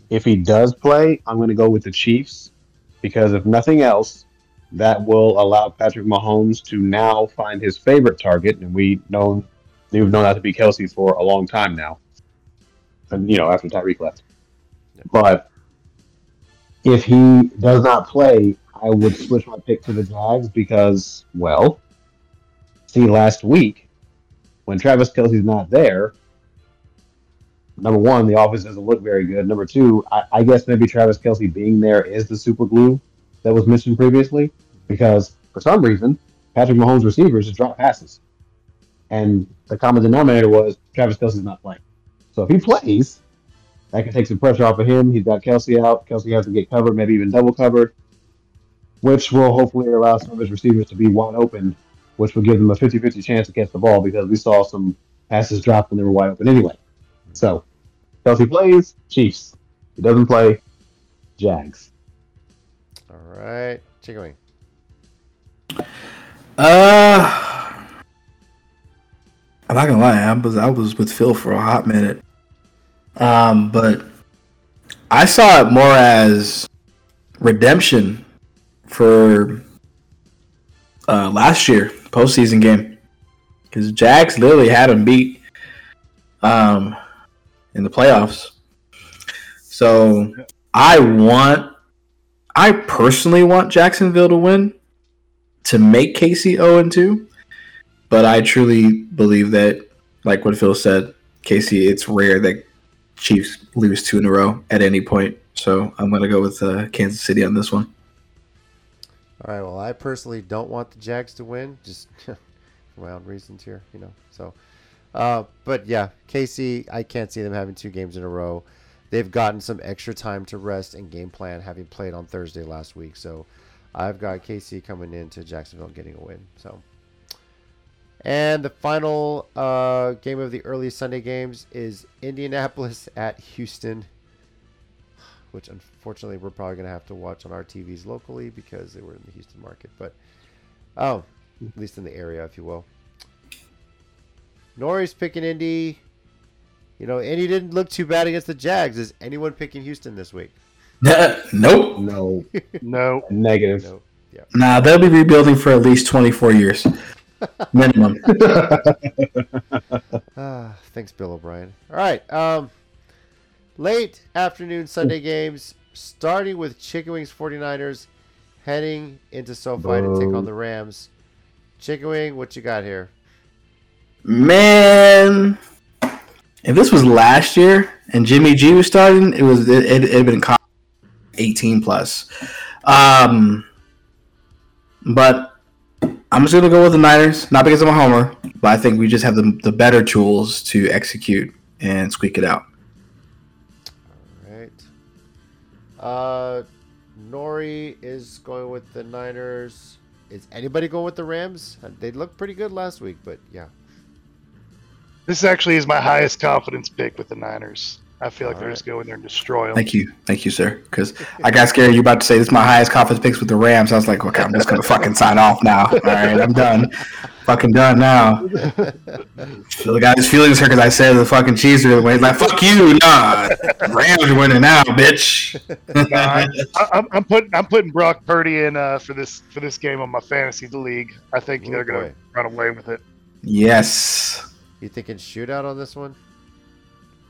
If he does play, I'm going to go with the Chiefs because if nothing else, that will allow Patrick Mahomes to now find his favorite target, and we know we've known that to be Kelce for a long time now. And you know, after Tyreek left. But if he does not play, I would switch my pick to the Jags because, well, see, last week when Travis Kelce's not there, number one, the offense doesn't look very good. Number two, I, I guess maybe Travis Kelce being there is the super glue that was mentioned previously because for some reason, Patrick Mahomes' receivers just drop passes. And the common denominator was Travis Kelce's not playing. So if he plays, that can take some pressure off of him. He's got Kelce out. Kelce has to get covered, maybe even double covered, which will hopefully allow some of his receivers to be wide open, which will give them a 50 50 chance to catch the ball because we saw some passes drop when they were wide open anyway. So, Kelce plays, Chiefs. He doesn't play, Jags. All right, Chicken Wing. Uh, I'm not gonna lie, I was I was with Phil for a hot minute. Um, but I saw it more as redemption for uh, last year postseason game because Jags literally had him beat um, in the playoffs. So I want, I personally want Jacksonville to win to make Casey 0 and 2. But I truly believe that, like what Phil said, Casey, it's rare that Chiefs lose two in a row at any point. So I'm going to go with uh, Kansas City on this one. All right. Well, I personally don't want the Jags to win, just for my own reasons here, you know. So, uh, but yeah, Casey, I can't see them having two games in a row. They've gotten some extra time to rest and game plan, having played on Thursday last week. So, I've got Casey coming into Jacksonville getting a win. So, and the final uh, game of the early Sunday games is Indianapolis at Houston which unfortunately we're probably going to have to watch on our TVs locally because they were in the Houston market. But oh, at least in the area, if you will. Nori's picking Indy. You know, Indy didn't look too bad against the Jags. Is anyone picking Houston this week? nope. No, no. negative. No. Nah, they'll be rebuilding for at least 24 years. Minimum. Ah, thanks, Bill O'Brien. All right. Um, late afternoon Sunday games, starting with Chicken Wings 49ers, heading into SoFi to take on the Rams. Chicken Wing, what you got here? Man, if this was last year and Jimmy G was starting, it was it had been eighteen plus. Um, but I'm just gonna go with the Niners, not because I'm a homer, but I think we just have the the better tools to execute and squeak it out. All right. Uh, Nori is going with the Niners. Is anybody going with the Rams? They looked pretty good last week, but yeah. This actually is my highest confidence pick with the Niners. I feel like All they're right. just go in there and destroy them. Thank you, thank you, sir. Because I got scared you about to say this is my highest confidence picks with the Rams. I was like, okay, I'm just gonna fucking sign off now. All right, I'm done. Fucking done now. So the guy's feelings hurt because I said the fucking Chiefs are winning. Like, fuck you, nah. Rams are winning now, bitch. I, I'm, I'm putting I'm putting Brock Purdy in uh, for this for this game on my fantasy league. I think Oh, they're gonna run away with it. yes, You thinking shootout on this one?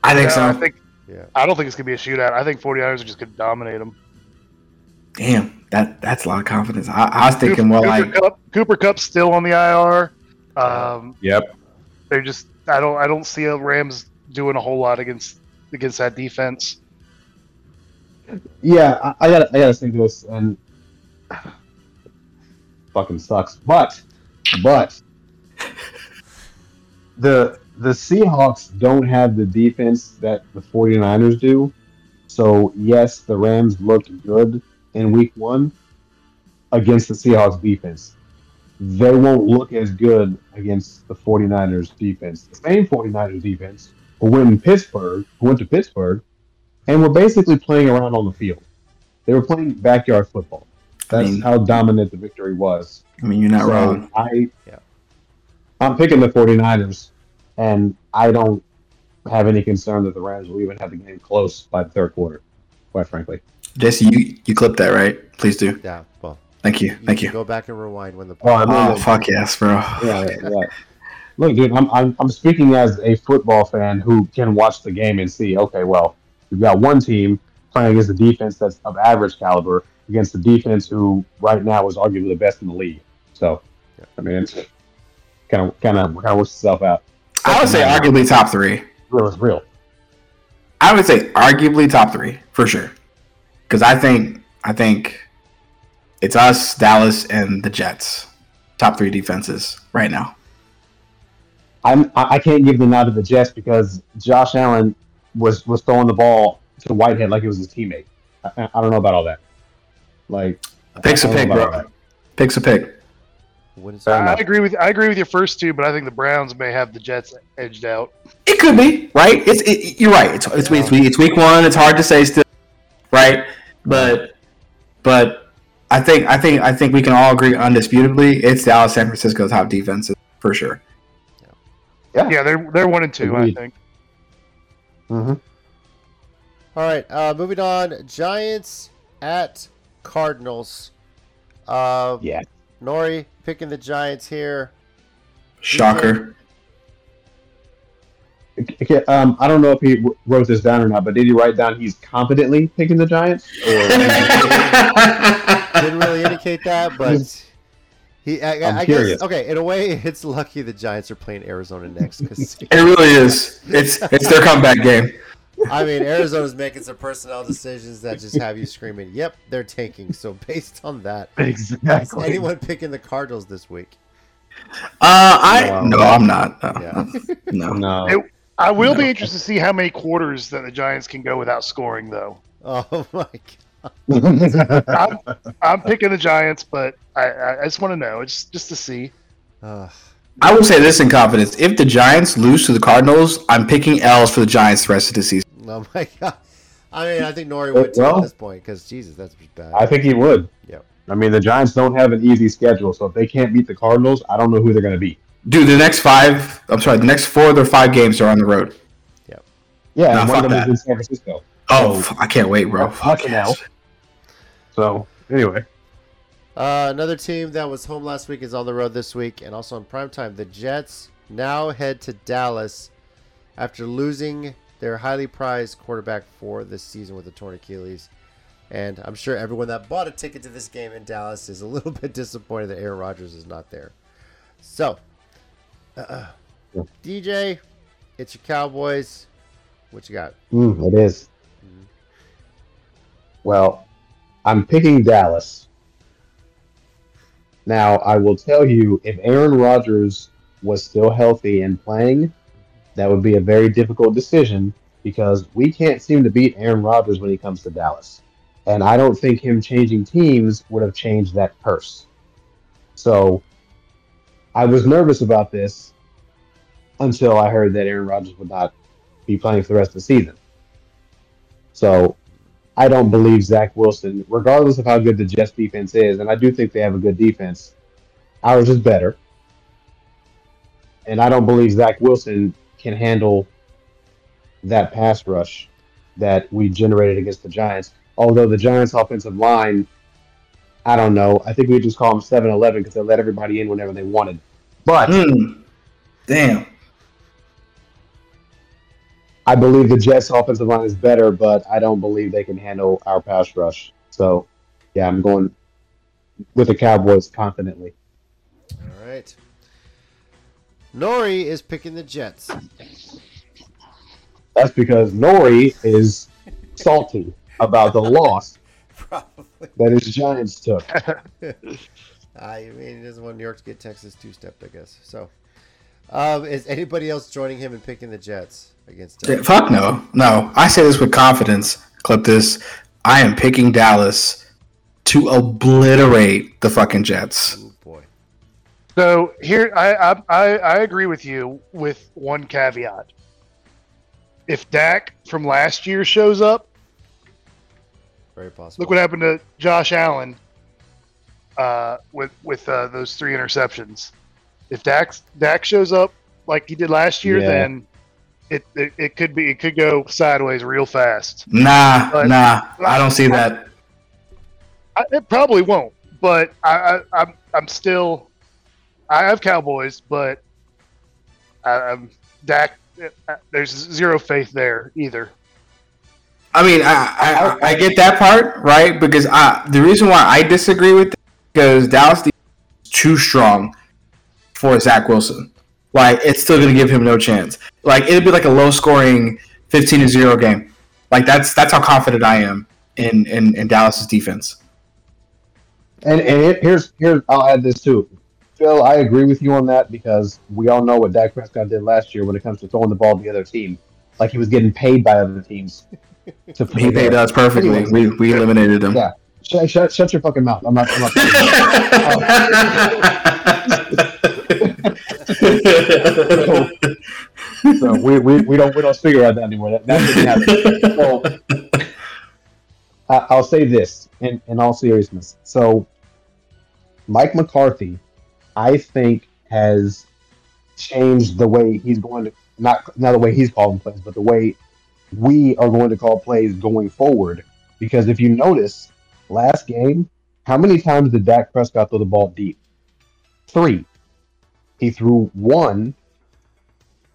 I think No, so. I think Yeah. I don't think it's going to be a shootout. I think 49ers are just going to dominate them. Damn, that that's a lot of confidence. I, I was thinking well Cooper like Kupp, Cooper Kupp's still on the IR. Um, Yep. they're just I don't I don't see a Rams doing a whole lot against against that defense. Yeah, I, I gotta I gotta think this and fucking sucks. But but the the Seahawks don't have the defense that the 49ers do. So yes, the Rams looked good in week one against the Seahawks defense. They won't look as good against the 49ers defense. The same 49ers defense who went in Pittsburgh, who went to Pittsburgh, and were basically playing around on the field. They were playing backyard football. That's I mean- how dominant the victory was. I mean, you're not So wrong. I, Yeah. I'm picking the 49ers, and I don't have any concern that the Rams will even have the game close by the third quarter, quite frankly. Jesse, you you clipped that right? Please do. Yeah. Well, Thank you, you thank you. Go back and rewind when the. Oh, I mean, Oh like- fuck yes, bro. yeah, yeah, yeah. Look, dude, I'm, I'm I'm speaking as a football fan who can watch the game and see. Okay, well, we've got one team playing against a defense that's of average caliber against the defense who right now is arguably the best in the league. So, Yeah. I mean, it's kind of kind of kind of works itself out. I would say arguably top three. Real is real. I would say arguably top three for sure. Because I think I think it's us, Dallas, and the Jets. Top three defenses right now. I'm I I can't give the nod to the Jets because Josh Allen was was throwing the ball to Whitehead like it was his teammate. I, I don't know about all that. Like, Pick's a pick, bro. Pick's a pick. When is Fair I enough. agree with I agree with your first two, but I think the Browns may have the Jets edged out. It could be right. It's it, you're right. It's it's, it's week it's week one. It's hard to say still, right? But but I think I think I think we can all agree undisputably it's Dallas, San Francisco top defenses for sure. Yeah, yeah, they're they're one and two. Agreed. I think. Mhm. All right, uh, moving on. Giants at Cardinals. Uh, Yeah. Nori picking the Giants here. Shocker. Okay, um, I don't know if he wrote this down or not, but did he write down he's confidently picking the Giants? Or Didn't really indicate that, but he. I, I'm I curious. guess okay. In a way, it's lucky the Giants are playing Arizona next because It really is. It's it's their comeback game. I mean Arizona's making some personnel decisions that just have you screaming, "Yep, they're tanking." So based on that, exactly. anyone picking the Cardinals this week? Uh, I Wow. no, I'm not. No, Yeah. no. No. It- I will be interested to see how many quarters that the Giants can go without scoring, though. Oh my god! I'm, I'm picking the Giants, but I, I I just want to know, just just to see. Ugh. I will say this in confidence: if the Giants lose to the Cardinals, I'm picking L's for the Giants the rest of the season. oh my god! I mean, I think Nori would too Well- at this point because Jesus, that's bad. I think he would. Yep. I mean, the Giants don't have an easy schedule, so if they can't beat the Cardinals, I don't know who they're going to beat. Dude, the next five, I'm sorry, the next four of their five games are on the road. Yeah, Nah, and one of them that. is in San Francisco. Oh, So- f- I can't wait, bro. Fuck Fuck now. yes. So anyway, Uh, another team that was home last week is on the road this week, and also on primetime. The Jets now head to Dallas after losing their highly prized quarterback for this season with a torn Achilles. And I'm sure everyone that bought a ticket to this game in Dallas is a little bit disappointed that Aaron Rodgers is not there. So, uh, DJ, it's your Cowboys. What you got? Mm, it is. Well, I'm picking Dallas. Now, I will tell you, if Aaron Rodgers was still healthy and playing, that would be a very difficult decision because we can't seem to beat Aaron Rodgers when he comes to Dallas. And I don't think him changing teams would have changed that purse. So I was nervous about this until I heard that Aaron Rodgers would not be playing for the rest of the season. So I don't believe Zach Wilson, regardless of how good the Jets defense is, and I do think they have a good defense, ours is better. And I don't believe Zach Wilson can handle that pass rush that we generated against the Giants. Although the Giants' offensive line, I don't know. I think we just call them 7 11 because they let everybody in whenever they wanted. But Hmm. Damn. I believe the Jets' offensive line is better, but I don't believe they can handle our pass rush. So, yeah, I'm going with the Cowboys confidently. All right. Nori is picking the Jets. That's because Nori is salty about the loss Probably. that his Giants took. I mean, he doesn't want New York to get Texas two-stepped, I guess. So, um, is anybody else joining him in picking the Jets against? Yeah, Dallas? Fuck no. No. I say this with confidence. Clip this. I am picking Dallas to obliterate the fucking Jets. Boy. So here, I, I I I agree with you with one caveat. If Dak from last year shows up, Very possible. look what happened to Josh Allen uh, with with uh, those three interceptions. If Dak Dak shows up like he did last year, Yeah. then it, it it could be it could go sideways real fast. Nah, But- nah. I don't see that. I, it probably won't, but I, I I'm I'm still I have Cowboys, but I, I'm Dak. uh, There's zero faith there either. I mean, I, I, I get that part, right? Because I, the reason why I disagree with it because Dallas is too strong for Zach Wilson. Like, it's still going to give him no chance. Like, it'd be like a low scoring 15 to 0 game. Like, that's that's how confident I am in, in, in Dallas's defense. And and it, here's here's I'll add this too. Phil, I agree with you on that because we all know what Dak Prescott did last year when it comes to throwing the ball to the other team. Like he was getting paid by other teams. To He paid us perfectly. We, we eliminated him. Yeah. Shut, shut, shut your fucking mouth. I'm not. I'm not so we, we, we don't we don't figure out that anymore. That, that didn't happen. So I, I'll say this in, in all seriousness. So Mike McCarthy, I think, has changed the way he's going to not not the way he's calling plays, but the way we are going to call plays going forward. Because if you notice, last game, how many times did Dak Prescott throw the ball deep? Three. He threw one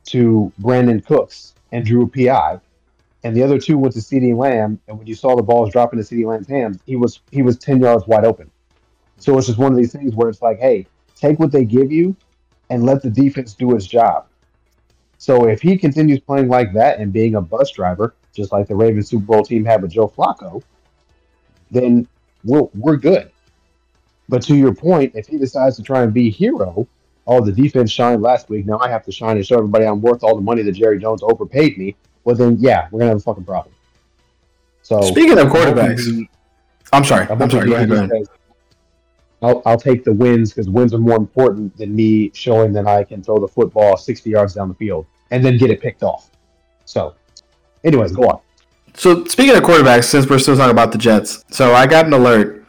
to Brandin Cooks and drew a PI, and the other two went to CeeDee Lamb. And when you saw the balls dropping to CeeDee Lamb's hands, he was he was ten yards wide open. So it's just one of these things where it's like, hey, take what they give you, and let the defense do its job. So if he continues playing like that and being a bus driver, just like the Ravens Super Bowl team had with Joe Flacco, then we're we're good. But to your point, if he decides to try and be hero, oh, the defense shined last week. Now I have to shine and show everybody I'm worth all the money that Jerry Jones overpaid me. Well, then yeah, we're gonna have a fucking problem. So Speaking of quarterbacks, I'm sorry. I'm I'm sorry. Go ahead. Go ahead. I'll, I'll take the wins because wins are more important than me showing that I can throw the football 60 yards down the field and then get it picked off. So, anyways, go on. So speaking of quarterbacks, since we're still talking about the Jets, so I got an alert.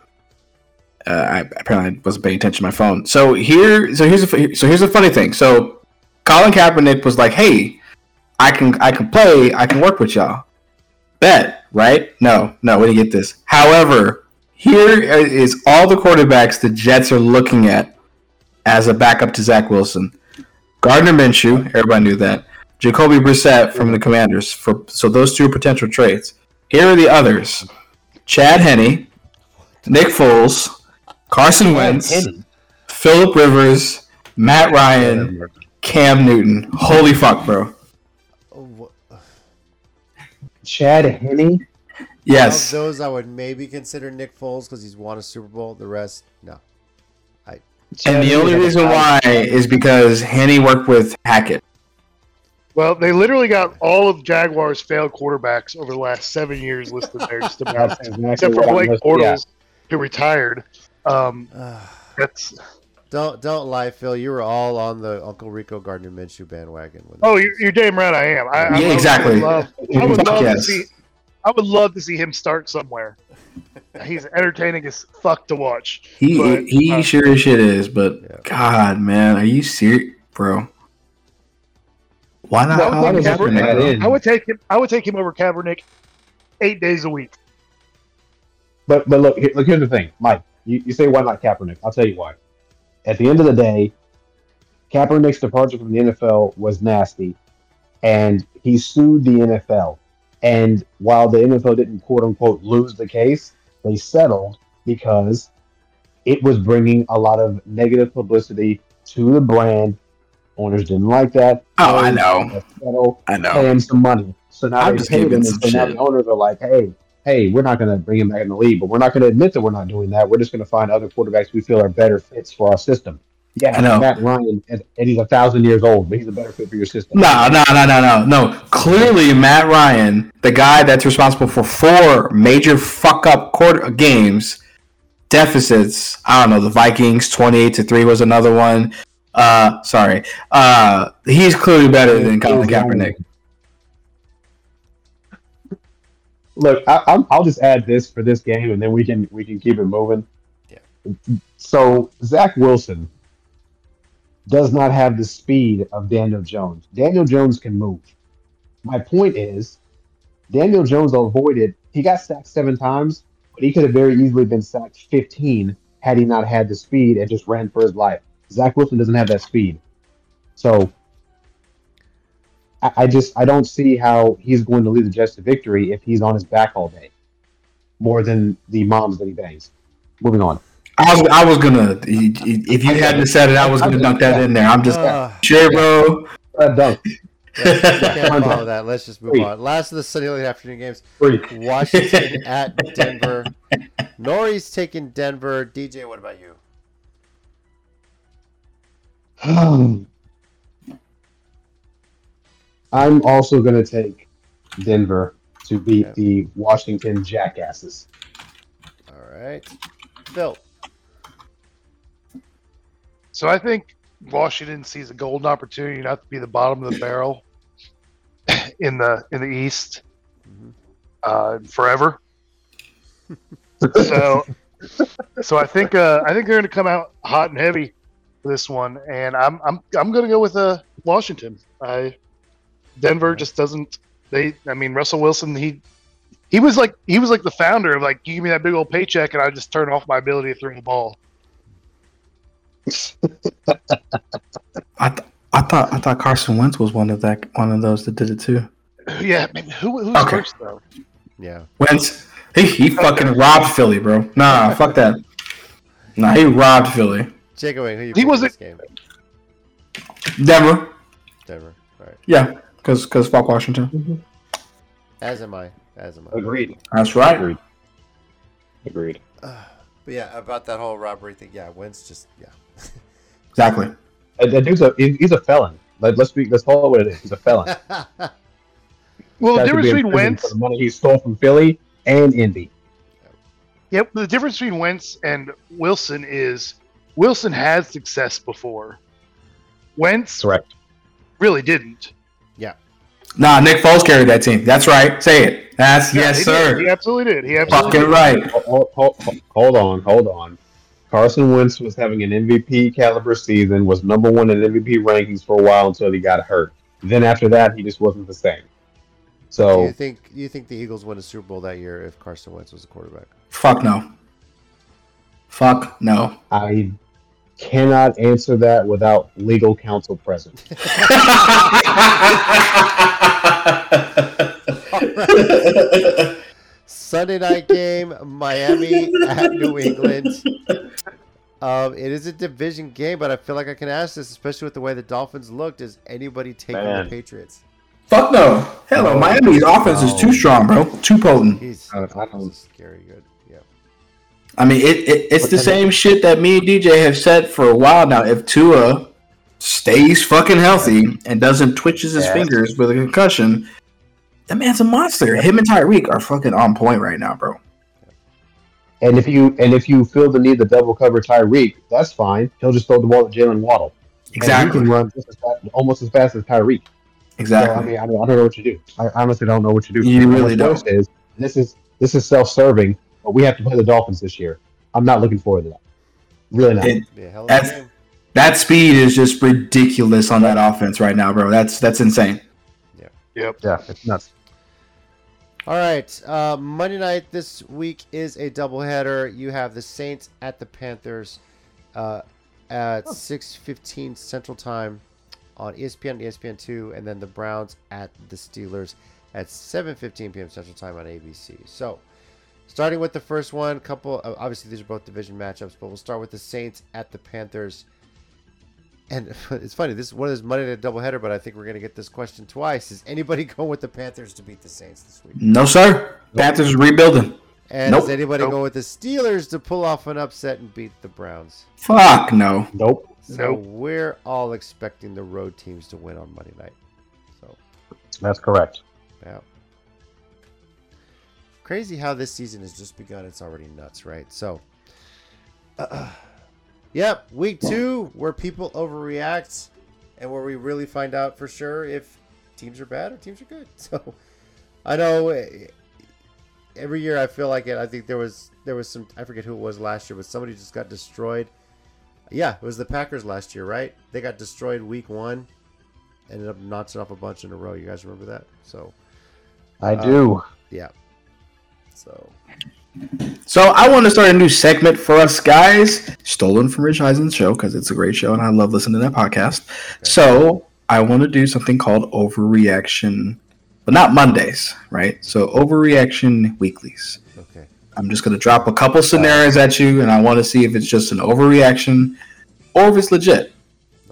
Uh, I apparently wasn't paying attention to my phone. So here, so here's a so here's a funny thing. So Colin Kaepernick was like, "Hey, I can I can play. I can work with y'all." Bet right? No, no, we didn't get this. However, here is all the quarterbacks the Jets are looking at as a backup to Zach Wilson. Gardner Minshew, everybody knew that. Jacoby Brissett from the Commanders. For so those two are potential trades. Here are the others: Chad Henne, Nick Foles, Carson Wentz, Penny. Philip Rivers, Matt Ryan, Cam Newton. Holy fuck, bro. Chad Henne. Yes. Of those, I would maybe consider Nick Foles because he's won a Super Bowl. The rest, no. Chad And the only reason why is because Henne worked with Hackett. Well, they literally got all of Jaguars' failed quarterbacks over the last seven years listed there, just about, exactly except for Blake listed- yeah. Who retired. Um, that's don't don't lie, Phil. You were all on the Uncle Rico Gardner Minshew bandwagon. When oh, you're, you're damn right. I am. I, I Yeah, would exactly. Love, I would love yes. to see. I would love to see him start somewhere. He's entertaining as fuck to watch. He But, he uh, sure as shit is, but Yeah. God, man, are you serious, bro? Why not? I would call take him Kaepernick, Kaepernick, that in. I would take him. I would take him over Kaepernick eight days a week. But but look, here- look here's the thing, Mike. You, you say why not Kaepernick? I'll tell you why. At the end of the day, Kaepernick's departure from the NFL was nasty, and he sued the NFL. And while the NFL didn't quote unquote lose the case, they settled because it was bringing a lot of negative publicity to the brand. Owners didn't like that. Oh, I know. settle I know. pay him some money. So now I'm they paid him, and some so now the owners are like, "Hey, hey, we're not going to bring him back in the league, but we're not going to admit that we're not doing that. We're just going to find other quarterbacks we feel are better fits for our system." Yeah, I know. Matt Ryan, and, and he's a thousand years old, but he's a better fit for your system. No, no, no, no, no, no. Clearly, Matt Ryan, the guy that's responsible for four major fuck up quarter games, deficits. I don't know. The Vikings, twenty-eight to three was another one. Uh, sorry. Uh, he's clearly better than Colin Kaepernick. Look, I, I'll just add this for this game, and then we can we can keep it moving. Yeah. So Zach Wilson does not have the speed of Daniel Jones. Daniel Jones can move. My point is, Daniel Jones avoided. He got sacked seven times, but he could have very easily been sacked 15 had he not had the speed and just ran for his life. Zach Wilson doesn't have that speed, so I, I just I don't see how he's going to lead the Jets to victory if he's on his back all day, more than the moms that he bangs. Moving on. I was, I was gonna. If you hadn't said it, I was gonna dunk that in there. I'm just Uh, sure, bro. Uh, dunk. let's- can't follow that. Let's just move Free. on. Last of the Sunday late afternoon games: Free. Washington at Denver. Nori's taking Denver. DJ, what about you? I'm also going to take Denver to beat Okay. the Washington Jackasses. All right, Phil. So I think Washington sees a golden opportunity not to be the bottom of the barrel in the in the East Mhm. uh, forever. so, so I think uh, I think they're going to come out hot and heavy for this one, and I'm I'm I'm going to go with uh, Washington. I Denver just doesn't. They, I mean, Russell Wilson. He he was like he was like the founder of like you give me that big old paycheck and I just turn off my ability to throw the ball. I, th- I thought I thought Carson Wentz was one of that one of those that did it too. Yeah, man, who who's Okay. first though? Yeah. Wentz, he, he fucking robbed Philly, bro. Nah, fuck that. Nah, he robbed Philly. Jacob, who you He wasn't- this game? Denver, Denver. All right. yeah, because because fuck Washington. As am I. As am I. Agreed. That's right. Agreed. Agreed. Uh, but yeah, about that whole robbery thing. Yeah, Wentz just yeah. Exactly. That dude's a he's a felon. Let, let's be let's call it what it is. He's a felon. Well, the difference be between prison Wentz, for the money he stole from Philly and Indy. yep, the difference between Wentz and Wilson is Wilson had success before. Wentz Correct. really didn't. Yeah. Nah, Nick Foles carried that team. That's right. Say it. That's Yeah, yes, he sir. Did. He absolutely did. He absolutely Fucking did. right. Hold, hold, hold on, hold on. Carson Wentz was having an MVP caliber season, was number one in MVP rankings for a while until he got hurt. Then after that, he just wasn't the same. Do So you think you think the Eagles win a Super Bowl that year if Carson Wentz was the quarterback? Fuck no. Fuck no. I cannot answer that without legal counsel present. Sunday night game, Miami at New England. Um, it is a division game, but I feel like I can ask this, especially with the way the Dolphins looked. Is anybody taking Man. the Patriots? Fuck no. Hello, no. Miami's offense is too strong, bro. Too potent. He's I don't- I don't- scary good. Yeah. I mean, it, it it's the same shit that me and DJ have said for a while now. If Tua stays fucking healthy and doesn't twitches his Yes. fingers with a concussion, that man's a monster. Him and Tyreek are fucking on point right now, bro. And if you and if you feel the need to double cover Tyreek, that's fine. He'll just throw the ball to Jaylen Waddle. And Exactly. he can run just as fast, almost as fast as Tyreek. So, I Exactly. mean, I, mean, I don't know what you do. I honestly don't know what you do. You My really choice Is this is this is self-serving, but we have to play the Dolphins this year. I'm not looking forward to that. Really not. It- Be a hell of a That's- that speed is just ridiculous on that offense right now, bro. That's that's insane. Yep. yeah, it's nuts. All right. Uh, Monday night this week is a doubleheader. You have the Saints at the Panthers uh, at 6:15 Central Time on ESPN, ESPN two, and then the Browns at the Steelers at 7:15 p.m. Central Time on ABC. So, starting with the first one, couple. uh, Obviously, these are both division matchups, but we'll start with the Saints at the Panthers. And it's funny. This is one of those Monday night doubleheader, but I think we're gonna get this question twice. Is anybody going with the Panthers to beat the Saints this week? No, sir. Panthers are rebuilding. And Nope. is anybody Nope. going with the Steelers to pull off an upset and beat the Browns? Fuck no. Nope. So Nope. we're all expecting the road teams to win on Monday night. So That's correct. yeah. Crazy how this season has just begun. It's already nuts, right? So Yep, week two, where people overreact and where we really find out for sure if teams are bad or teams are good. So I know eh, every year I feel like it. I think there was there was some I forget who it was last year, but somebody just got destroyed. Yeah, it was the Packers last year, right? They got destroyed week one, ended up notching off a bunch in a row. You guys remember that? So I Uh, do. yeah. So So I want to start a new segment for us guys, stolen from Rich Eisen's show because it's a great show and I love listening to that podcast. So I want to do something called overreaction, but not Mondays, right? So overreaction weeklies. okay. I'm just gonna drop a couple scenarios at you, and I want to see if it's just an overreaction or if it's legit.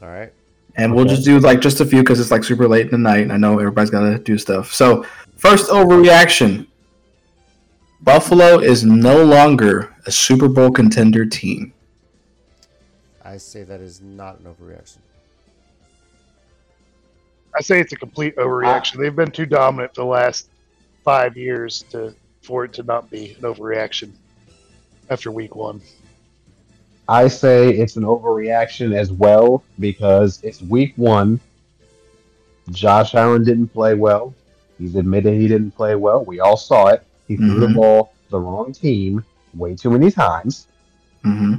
All right. And we'll just do like just a few because it's like super late in the night. and I know everybody's gotta do stuff. So first overreaction. Buffalo is no longer a Super Bowl contender team. I say that is not an overreaction. I say it's a complete overreaction. They've been too dominant for the last five years to for it to not be an overreaction after week one. I say it's an overreaction as well because it's week one. Josh Allen didn't play well. He's admitted he didn't play well. We all saw it. He threw the Mhm. ball to the wrong team way too many times. hmm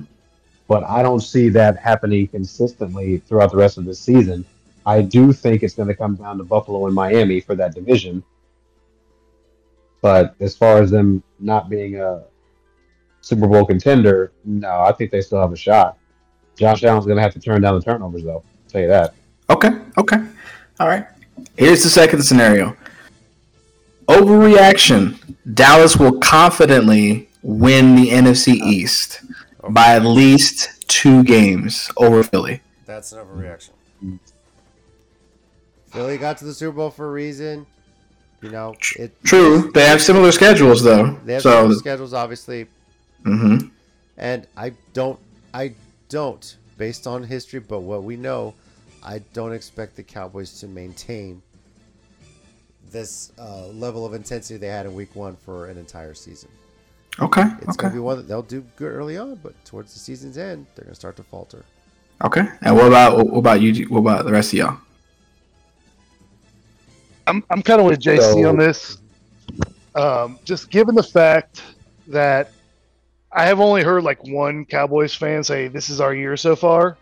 But I don't see that happening consistently throughout the rest of the season. I do think it's going to come down to Buffalo and Miami for that division. But as far as them not being a Super Bowl contender, no, I think they still have a shot. Josh Allen's going to have to turn down the turnovers, though. I'll tell you that. Okay. Okay. All right. Here's the second scenario. Overreaction. Dallas will confidently win the NFC East by at least two games over Philly. That's an overreaction. Philly got to the Super Bowl for a reason. You know, it True. They have similar schedules though. They have so. similar schedules, obviously, Mm-hmm. and I don't, I don't, based on history, but what we know, I don't expect the Cowboys to maintain this uh, level of intensity they had in Week One for an entire season. Okay. It's Okay. gonna be one that they'll do good early on, but towards the season's end, they're gonna start to falter. Okay. And what about what about you? What about the rest of y'all? I'm I'm kind of with JC So- on this. Um, just given the fact that I have only heard like one Cowboys fan say this is our year so far.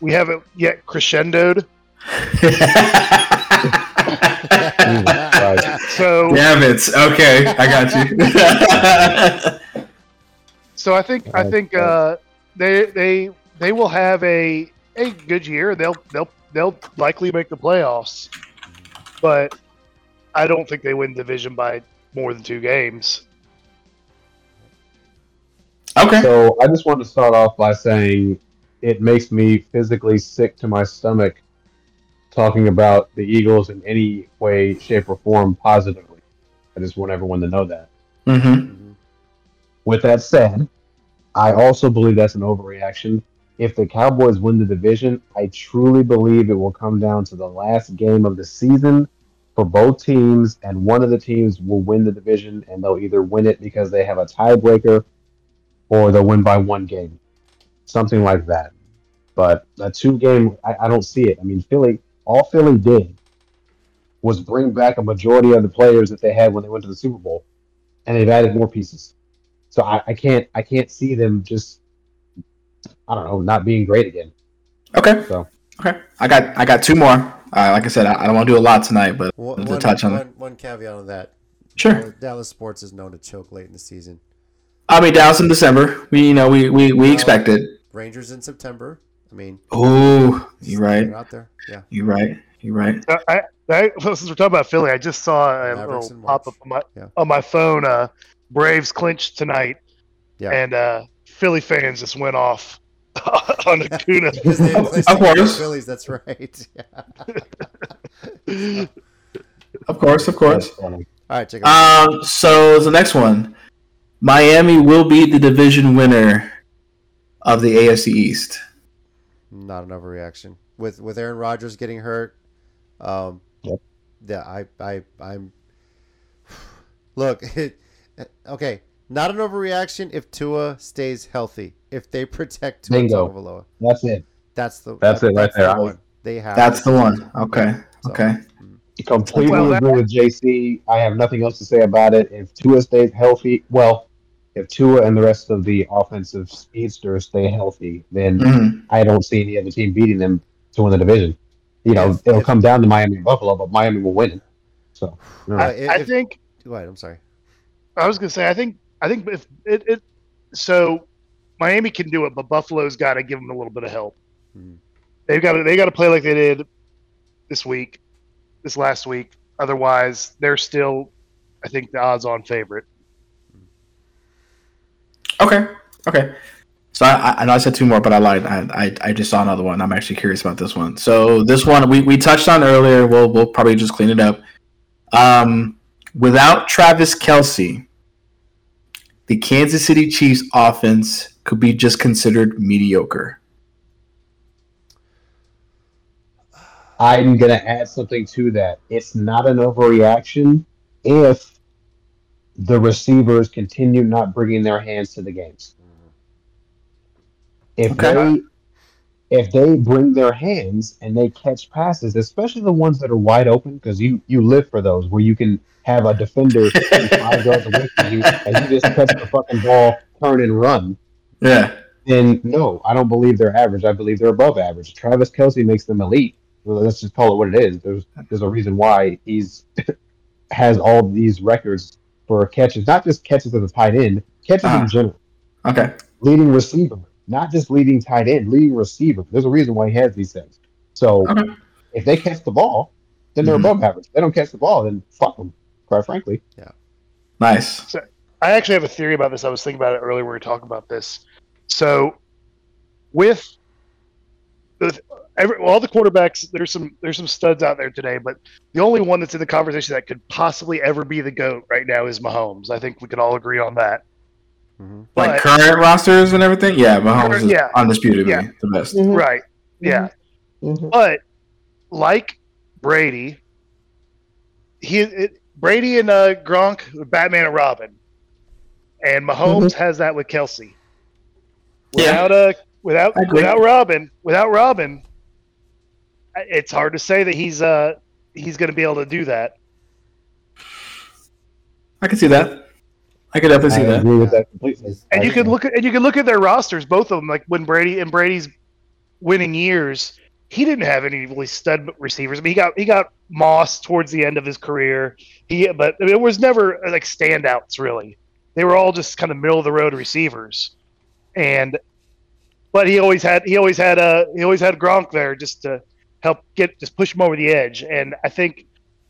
We haven't yet crescendoed. Right. So Damn it. Okay, I got you. so I think I think uh, they they they will have a a good year. They'll they'll they'll likely make the playoffs, but I don't think they win division by more than two games. Okay. So I just want to start off by saying it makes me physically sick to my stomach talking about the Eagles in any way, shape, or form positively. I just want everyone to know that. Mm-hmm. Mhm. With that said, I also believe that's an overreaction. If the Cowboys win the division, I truly believe it will come down to the last game of the season for both teams, and one of the teams will win the division, and they'll either win it because they have a tiebreaker or they'll win by one game. Something like that. But a two game, I, I don't see it. I mean, Philly, all Philly did was bring back a majority of the players that they had when they went to the Super Bowl, and they've added more pieces. So I, I can't I can't see them just I don't know not being great again. Okay. So Okay. I got I got two more. Uh, like I said, I, I don't want to do a lot tonight, but One, to touch on it. one- one caveat on that. Sure. Dallas sports is known to choke late in the season. I mean, Dallas in December. We you know we we, we expected. Rangers in September. I mean, Oh, you right. they're out there. Yeah. You right. You're right. Uh, I, I, since we're talking about Philly, I just saw a Mavericks little pop up on my Yeah. on my phone. Uh, Braves clinched tonight, Yeah. and uh, Philly fans just went off on Acuna. Because they Of- they of stick to the course. Phillies. That's right. Yeah. Of course. Of course. All right, check it Um. So the next one, Miami will be the division winner of the AFC East. Not an overreaction. With with Aaron Rodgers getting hurt, um, Yep. yeah, I I I'm. Look, it, okay, not an overreaction if Tua stays healthy. If they protect Tua Bingo. Tagovailoa, That's it. that's the That's it right there. The was- one. They have. That's the one. Okay. So, Okay. Completely Well, agree with JC. I have nothing else to say about it. If Tua stays healthy, well, if Tua and the rest of the offensive speedsters stay healthy, then Mhm. I don't see any other team beating them to win the division. You know, If- it'll if- come down to Miami and Buffalo, but Miami will win. it. So, you know, Uh, I, if- I think Go ahead. I'm sorry. I was gonna say I think I think if it, it so Miami can do it, but Buffalo's got to give them a little bit of help. Mhm. They've got to they got to play like they did this week, this last week. Otherwise, they're still, I think, the odds-on favorite. Okay. Okay. So I, I- know I said two more, but I lied. I, I, I just saw another one. I'm actually curious about this one. So this one we, we touched on earlier. We'll we'll probably just clean it up. Um, without Travis Kelce, the Kansas City Chiefs offense could be just considered mediocre. I'm to add something to that. It's not an overreaction if the receivers continue not bringing their hands to the games. If Okay. they if they bring their hands and they catch passes, especially the ones that are wide open, because you you live for those where you can have a defender five yards away from you and you just catch the fucking ball, turn and run. Yeah. then no, I don't believe they're average. I believe they're above average. Travis Kelce makes them elite. Well, let's just call it what it is. There's there's a reason why he's has all these records for catches, not just catches as a tight end, catches Uh-huh. in general. Okay. Leading receiver, not just leading tight end, leading receiver. There's a reason why he has these things. So Okay. if they catch the ball, then they're Mhm. above average. If they don't catch the ball, then fuck them. Quite frankly, Yeah. Nice. I actually have a theory about this. I was thinking about it earlier when we were talking about this. So, with, with every, all the quarterbacks, there's some there's some studs out there today, but the only one that's in the conversation that could possibly ever be the goat right now is Mahomes. I think we could all agree on that. Mhm. Like current rosters and everything. Yeah, Mahomes is Yeah. undisputably Yeah. the best. Right. Yeah. But like Brady, he it, Brady and uh, Gronk, Batman and Robin, and Mahomes has that with Kelce. Yeah. Without uh, without without Robin, without Robin, it's hard to say that he's uh he's going to be able to do that. I can see that. I could definitely I see that. agree with that completely. And you I- could look at and you can look at their rosters, both of them. Like when Brady and Brady's winning years, he didn't have any really stud receivers. I mean, he got he got Moss towards the end of his career. He but it was never like standouts really. They were all just kind of middle of the road receivers, and but he always had he always had a he always had Gronk there just to help get just push him over the edge. And I think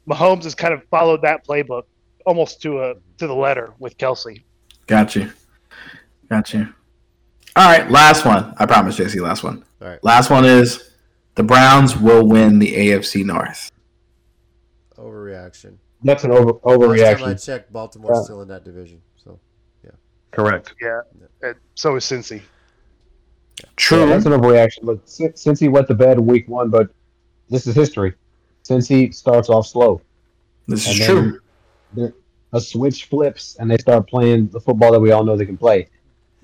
Mahomes has kind of followed that playbook almost to a to the letter with Kelce. Got you. Got you. All right, last one. I promise, JC. Last one. All right. Last one is the Browns will win the AFC North. Overreaction. That's an over Last time I checked, Baltimore's Yeah. still in that division. So yeah. Correct. Yeah. And so is Cincy. True. Yeah, that's an overreaction. Look, si- since he went to bed week one, but this is history. Since he starts off slow, this is true. a switch flips and they start playing the football that we all know they can play.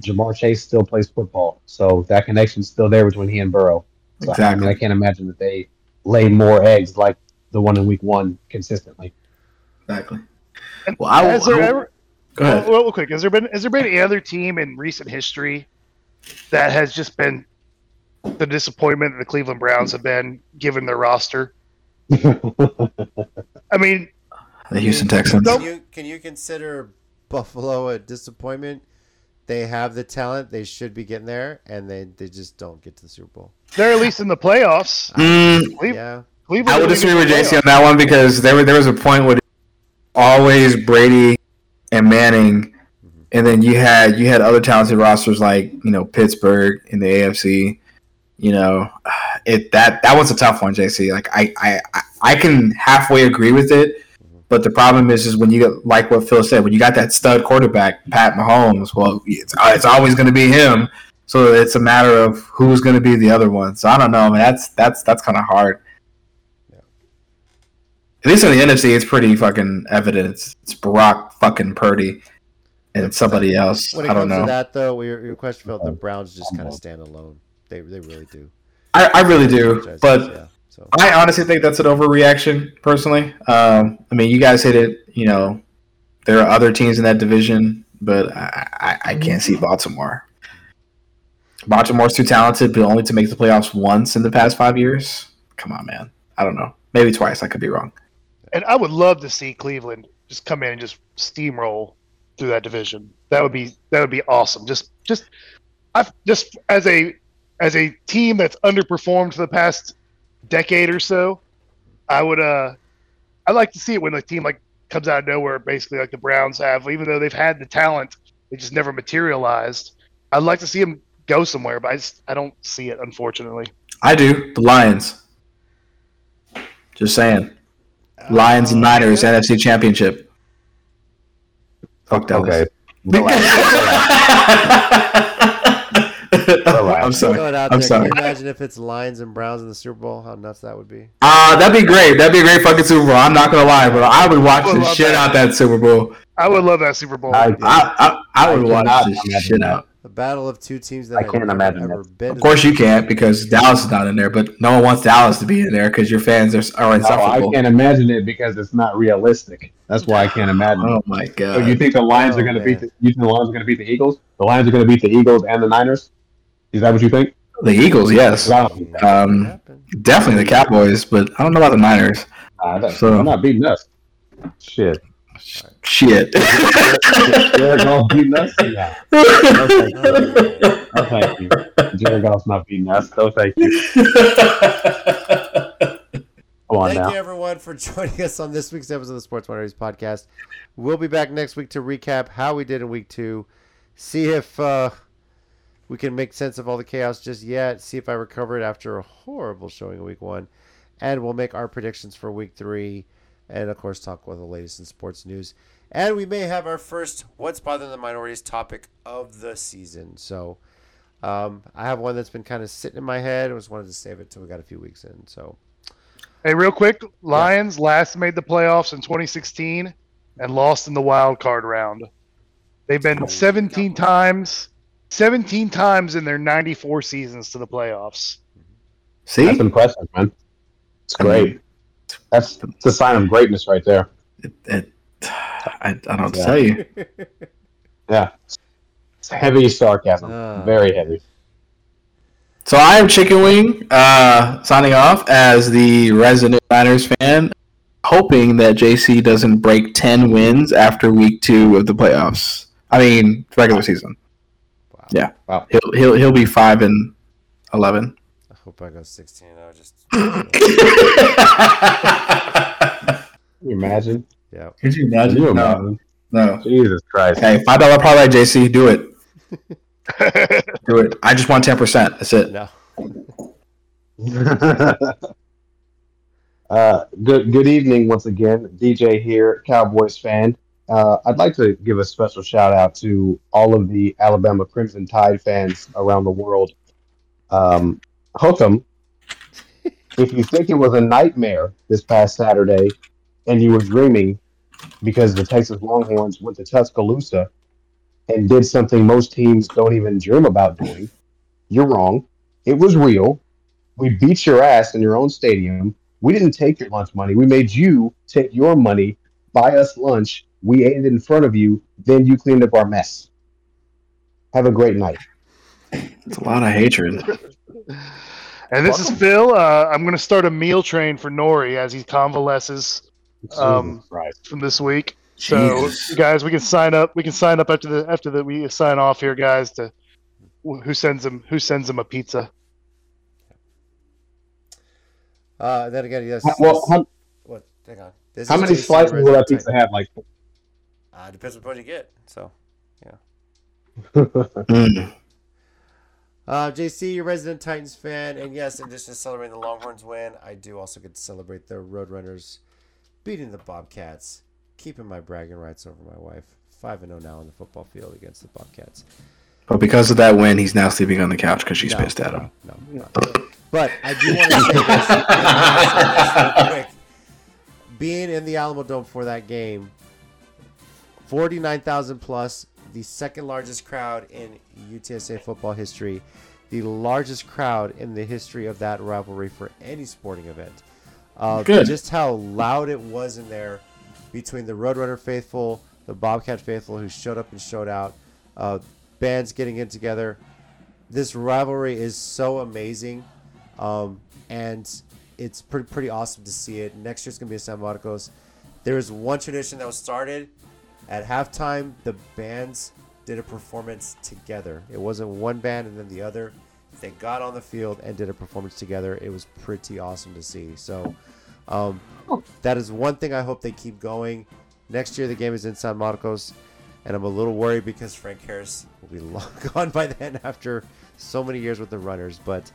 Ja'Marr Chase still plays football, so that connection's still there between he and Burrow. So, I mean, I can't imagine that they lay more eggs like the one in week one consistently. Exactly. Well, I will- has there I ever, Go ahead. Well, real quick, has there been has there been any other team in recent history that has just been the disappointment that the Cleveland Browns have been given their roster? I mean, The Houston Texans. can you can you consider Buffalo a disappointment? They have the talent; they should be getting there, and they, they just don't get to the Super Bowl. they're at least in the playoffs. Mm, Cleve- Yeah, Cleveland I would disagree with get JC on that one because there, there was a point where always Brady and Manning, and then you had you had other talented rosters like you know Pittsburgh in the AFC. You know, it that that was a tough one, JC. Like I I I- I can halfway agree with it, but the problem is is when you get like what Phil said when you got that stud quarterback Pat Mahomes. Well, it's it's always going to be him. So it's a matter of who's going to be the other one. So I don't know. I mean, that's that's that's kind of hard. Yeah. At least in the NFC, it's pretty fucking evident. It's, it's Brock fucking Purdy and somebody else. when it I don't comes know. to that, though, your, your question felt the Browns just kind of stand alone. They they really do. I, I really do, but yeah. So I honestly think that's an overreaction. Personally, um, I mean, you guys hit it. You know, there are other teams in that division, but I, I, I can't see Baltimore. Baltimore's too talented, but only to make the playoffs once in the past five years. Come on, man. I don't know. Maybe twice. I could be wrong. And I would love to see Cleveland just come in and just steamroll through that division. That would be that would be awesome. Just just I've just as a as a team that's underperformed for the past decade or so, I would uh I'd like to see it when a team like comes out of nowhere, basically like the Browns have, even though they've had the talent, they just never materialized. I'd like to see them go somewhere, but I just I don't see it unfortunately. I do. The Lions. Just saying. Lions and Niners NFC Championship. Fuck Dallas. Okay. I'm sorry. Throw out I'm there. sorry. Can you imagine if it's Lions and Browns in the Super Bowl? How nuts that would be. Uh, that'd be great. That'd be a great fucking Super Bowl. I'm not gonna lie, but I would watch I would the shit that. out that Super Bowl. I would love that Super Bowl. I- I I, I would I watch cannot the shit that. out. A battle of two teams that I can't never, imagine ever been. Of course you can't because Dallas is not in there, but no one wants Dallas to be in there because your fans are, are No, I can't imagine it because it's not realistic. That's why I can't imagine. it. Oh my So god! you think the Lions Oh, are going to beat? man. The, you think the Lions are going to beat the Eagles? The Lions are going to beat the Eagles and the Niners. Is that what you think? the Eagles, yes, Wow. Um, definitely the Cowboys, but I don't know about the Niners. Uh, that, So- they're not beating us. Shit. Shit. Jared Goff beating us? Yeah. Oh, thank you. Jared Goff's not beating us. So thank you. Come on Thank now. you, everyone, for joining us on this week's episode of the Sports Minorities Podcast. We'll be back next week to recap how we did in week two, see if uh, we can make sense of all the chaos just yet, see if I recovered after a horrible showing in week one, and we'll make our predictions for week three, and of course, talk about the latest in sports news. And we may have our first What's Bothering the Minorities topic of the season. So um, I have one that's been kind of sitting in my head. I just wanted to save it till we got a few weeks in. So. Hey, real quick, Lions last made the playoffs in 2016 and lost in the wild card round. They've been 17 times, 17 times in their 94 seasons to the playoffs. See, That's impressive, man. It's great. That's it's a sign of greatness right there. it, it, I, I don't know what to Yeah. tell you. Yeah. It's heavy sarcasm. Ah. Very heavy. So I am Chicken Wing, uh, signing off as the resident Niners fan, hoping that JC doesn't break ten wins after week two of the playoffs. I mean, regular season. Wow. Yeah, Wow. he'll he'll he'll be five and eleven. I hope I go 16 0. Just Can you imagine? yeah. Could you Can you imagine? No. Jesus Christ. Hey, five dollar parlay, JC, do it. Do it. I just want ten percent. That's it. No. uh, good good evening once again. DJ here, Cowboys fan. Uh, I'd like to give a special shout out to all of the Alabama Crimson Tide fans around the world. Um, hook 'em. If you think it was a nightmare this past Saturday and you were dreaming because the Texas Longhorns went to Tuscaloosa and did something most teams don't even dream about doing, you're wrong. It was real. We beat your ass in your own stadium. We didn't take your lunch money. We made you take your money, buy us lunch. We ate it in front of you. Then you cleaned up our mess. Have a great night. It's a lot of hatred. And this is Phil. Uh, I'm going to start a meal train for Nori as he convalesces Um, from this week. So, Jesus. guys, we can sign up. We can sign up after the after the we sign off here, guys. To who sends him who sends him a pizza? Uh, then again, yes. Well, this- how, what? Hang on. This how is many slices will that pizza have? Like, Uh, depends what you get. So, yeah. uh, JC, you're resident Titans fan, and yes, in addition to celebrating the Longhorns win, I do also get to celebrate the Roadrunners beating the Bobcats, keeping my bragging rights over my wife. Five and zero now on the football field against the Bobcats. But because of that win, he's now sleeping on the couch because she's No, pissed at him. No, no. But I do want to say this, I wanna say this real quick. Being in the Alamodome for that game, 49,000 plus, the second largest crowd in UTSA football history, the largest crowd in the history of that rivalry for any sporting event. Uh, Good. Just how loud it was in there between the Roadrunner faithful, the Bobcat faithful who showed up and showed out, uh, bands getting in together. This rivalry is so amazing, um, and it's pretty pretty awesome to see it. Next year's gonna be in San Marcos. There is one tradition that was started at halftime. The bands did a performance together. It wasn't one band and then the other. They got on the field and did a performance together. It was pretty awesome to see. So um, that is one thing I hope they keep going. Next year the game is in San Marcos, and I'm a little worried because Frank Harris will be long gone by then after so many years with the Runners. But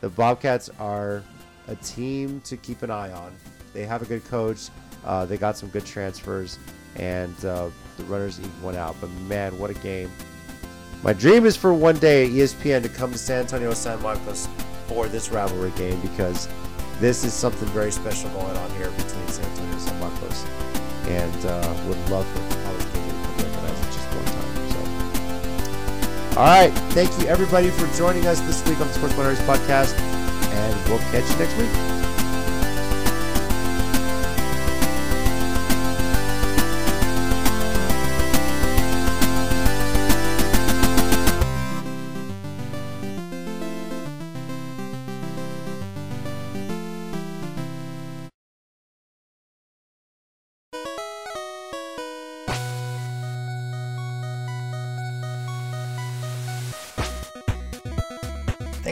the Bobcats are a team to keep an eye on. They have a good coach. Uh, they got some good transfers, and uh, the Runners even went out. But man, what a game! My dream is for one day ESPN to come to San Antonio, San Marcos for this rivalry game because this is something very special going on here between San Antonio and San Marcos, and uh, would love for College to come recognize it just one time. So, all right, thank you everybody for joining us this week on the Sports Minorities Podcast, and we'll catch you next week.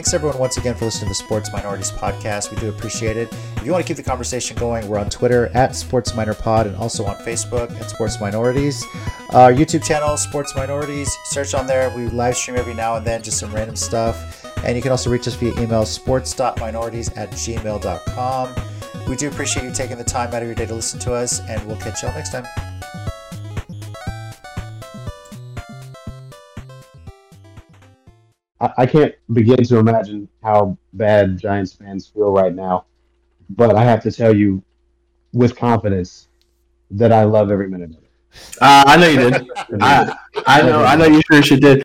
Thanks everyone once again for listening to the Sports Minorities Podcast. We do appreciate it. If you want to keep the conversation going, we're on Twitter at Sports Minor Pod and also on Facebook at Sports Minorities. Our YouTube channel, Sports Minorities, search on there. We live stream every now and then, just some random stuff. And you can also reach us via email, sports.minorities at gmail.com. We do appreciate you taking the time out of your day to listen to us, and we'll catch y'all next time. I, I can't begin to imagine how bad Giants fans feel right now, but I have to tell you with confidence that I love every minute of it. Uh, I know you did. I, I know. I know you sure as did.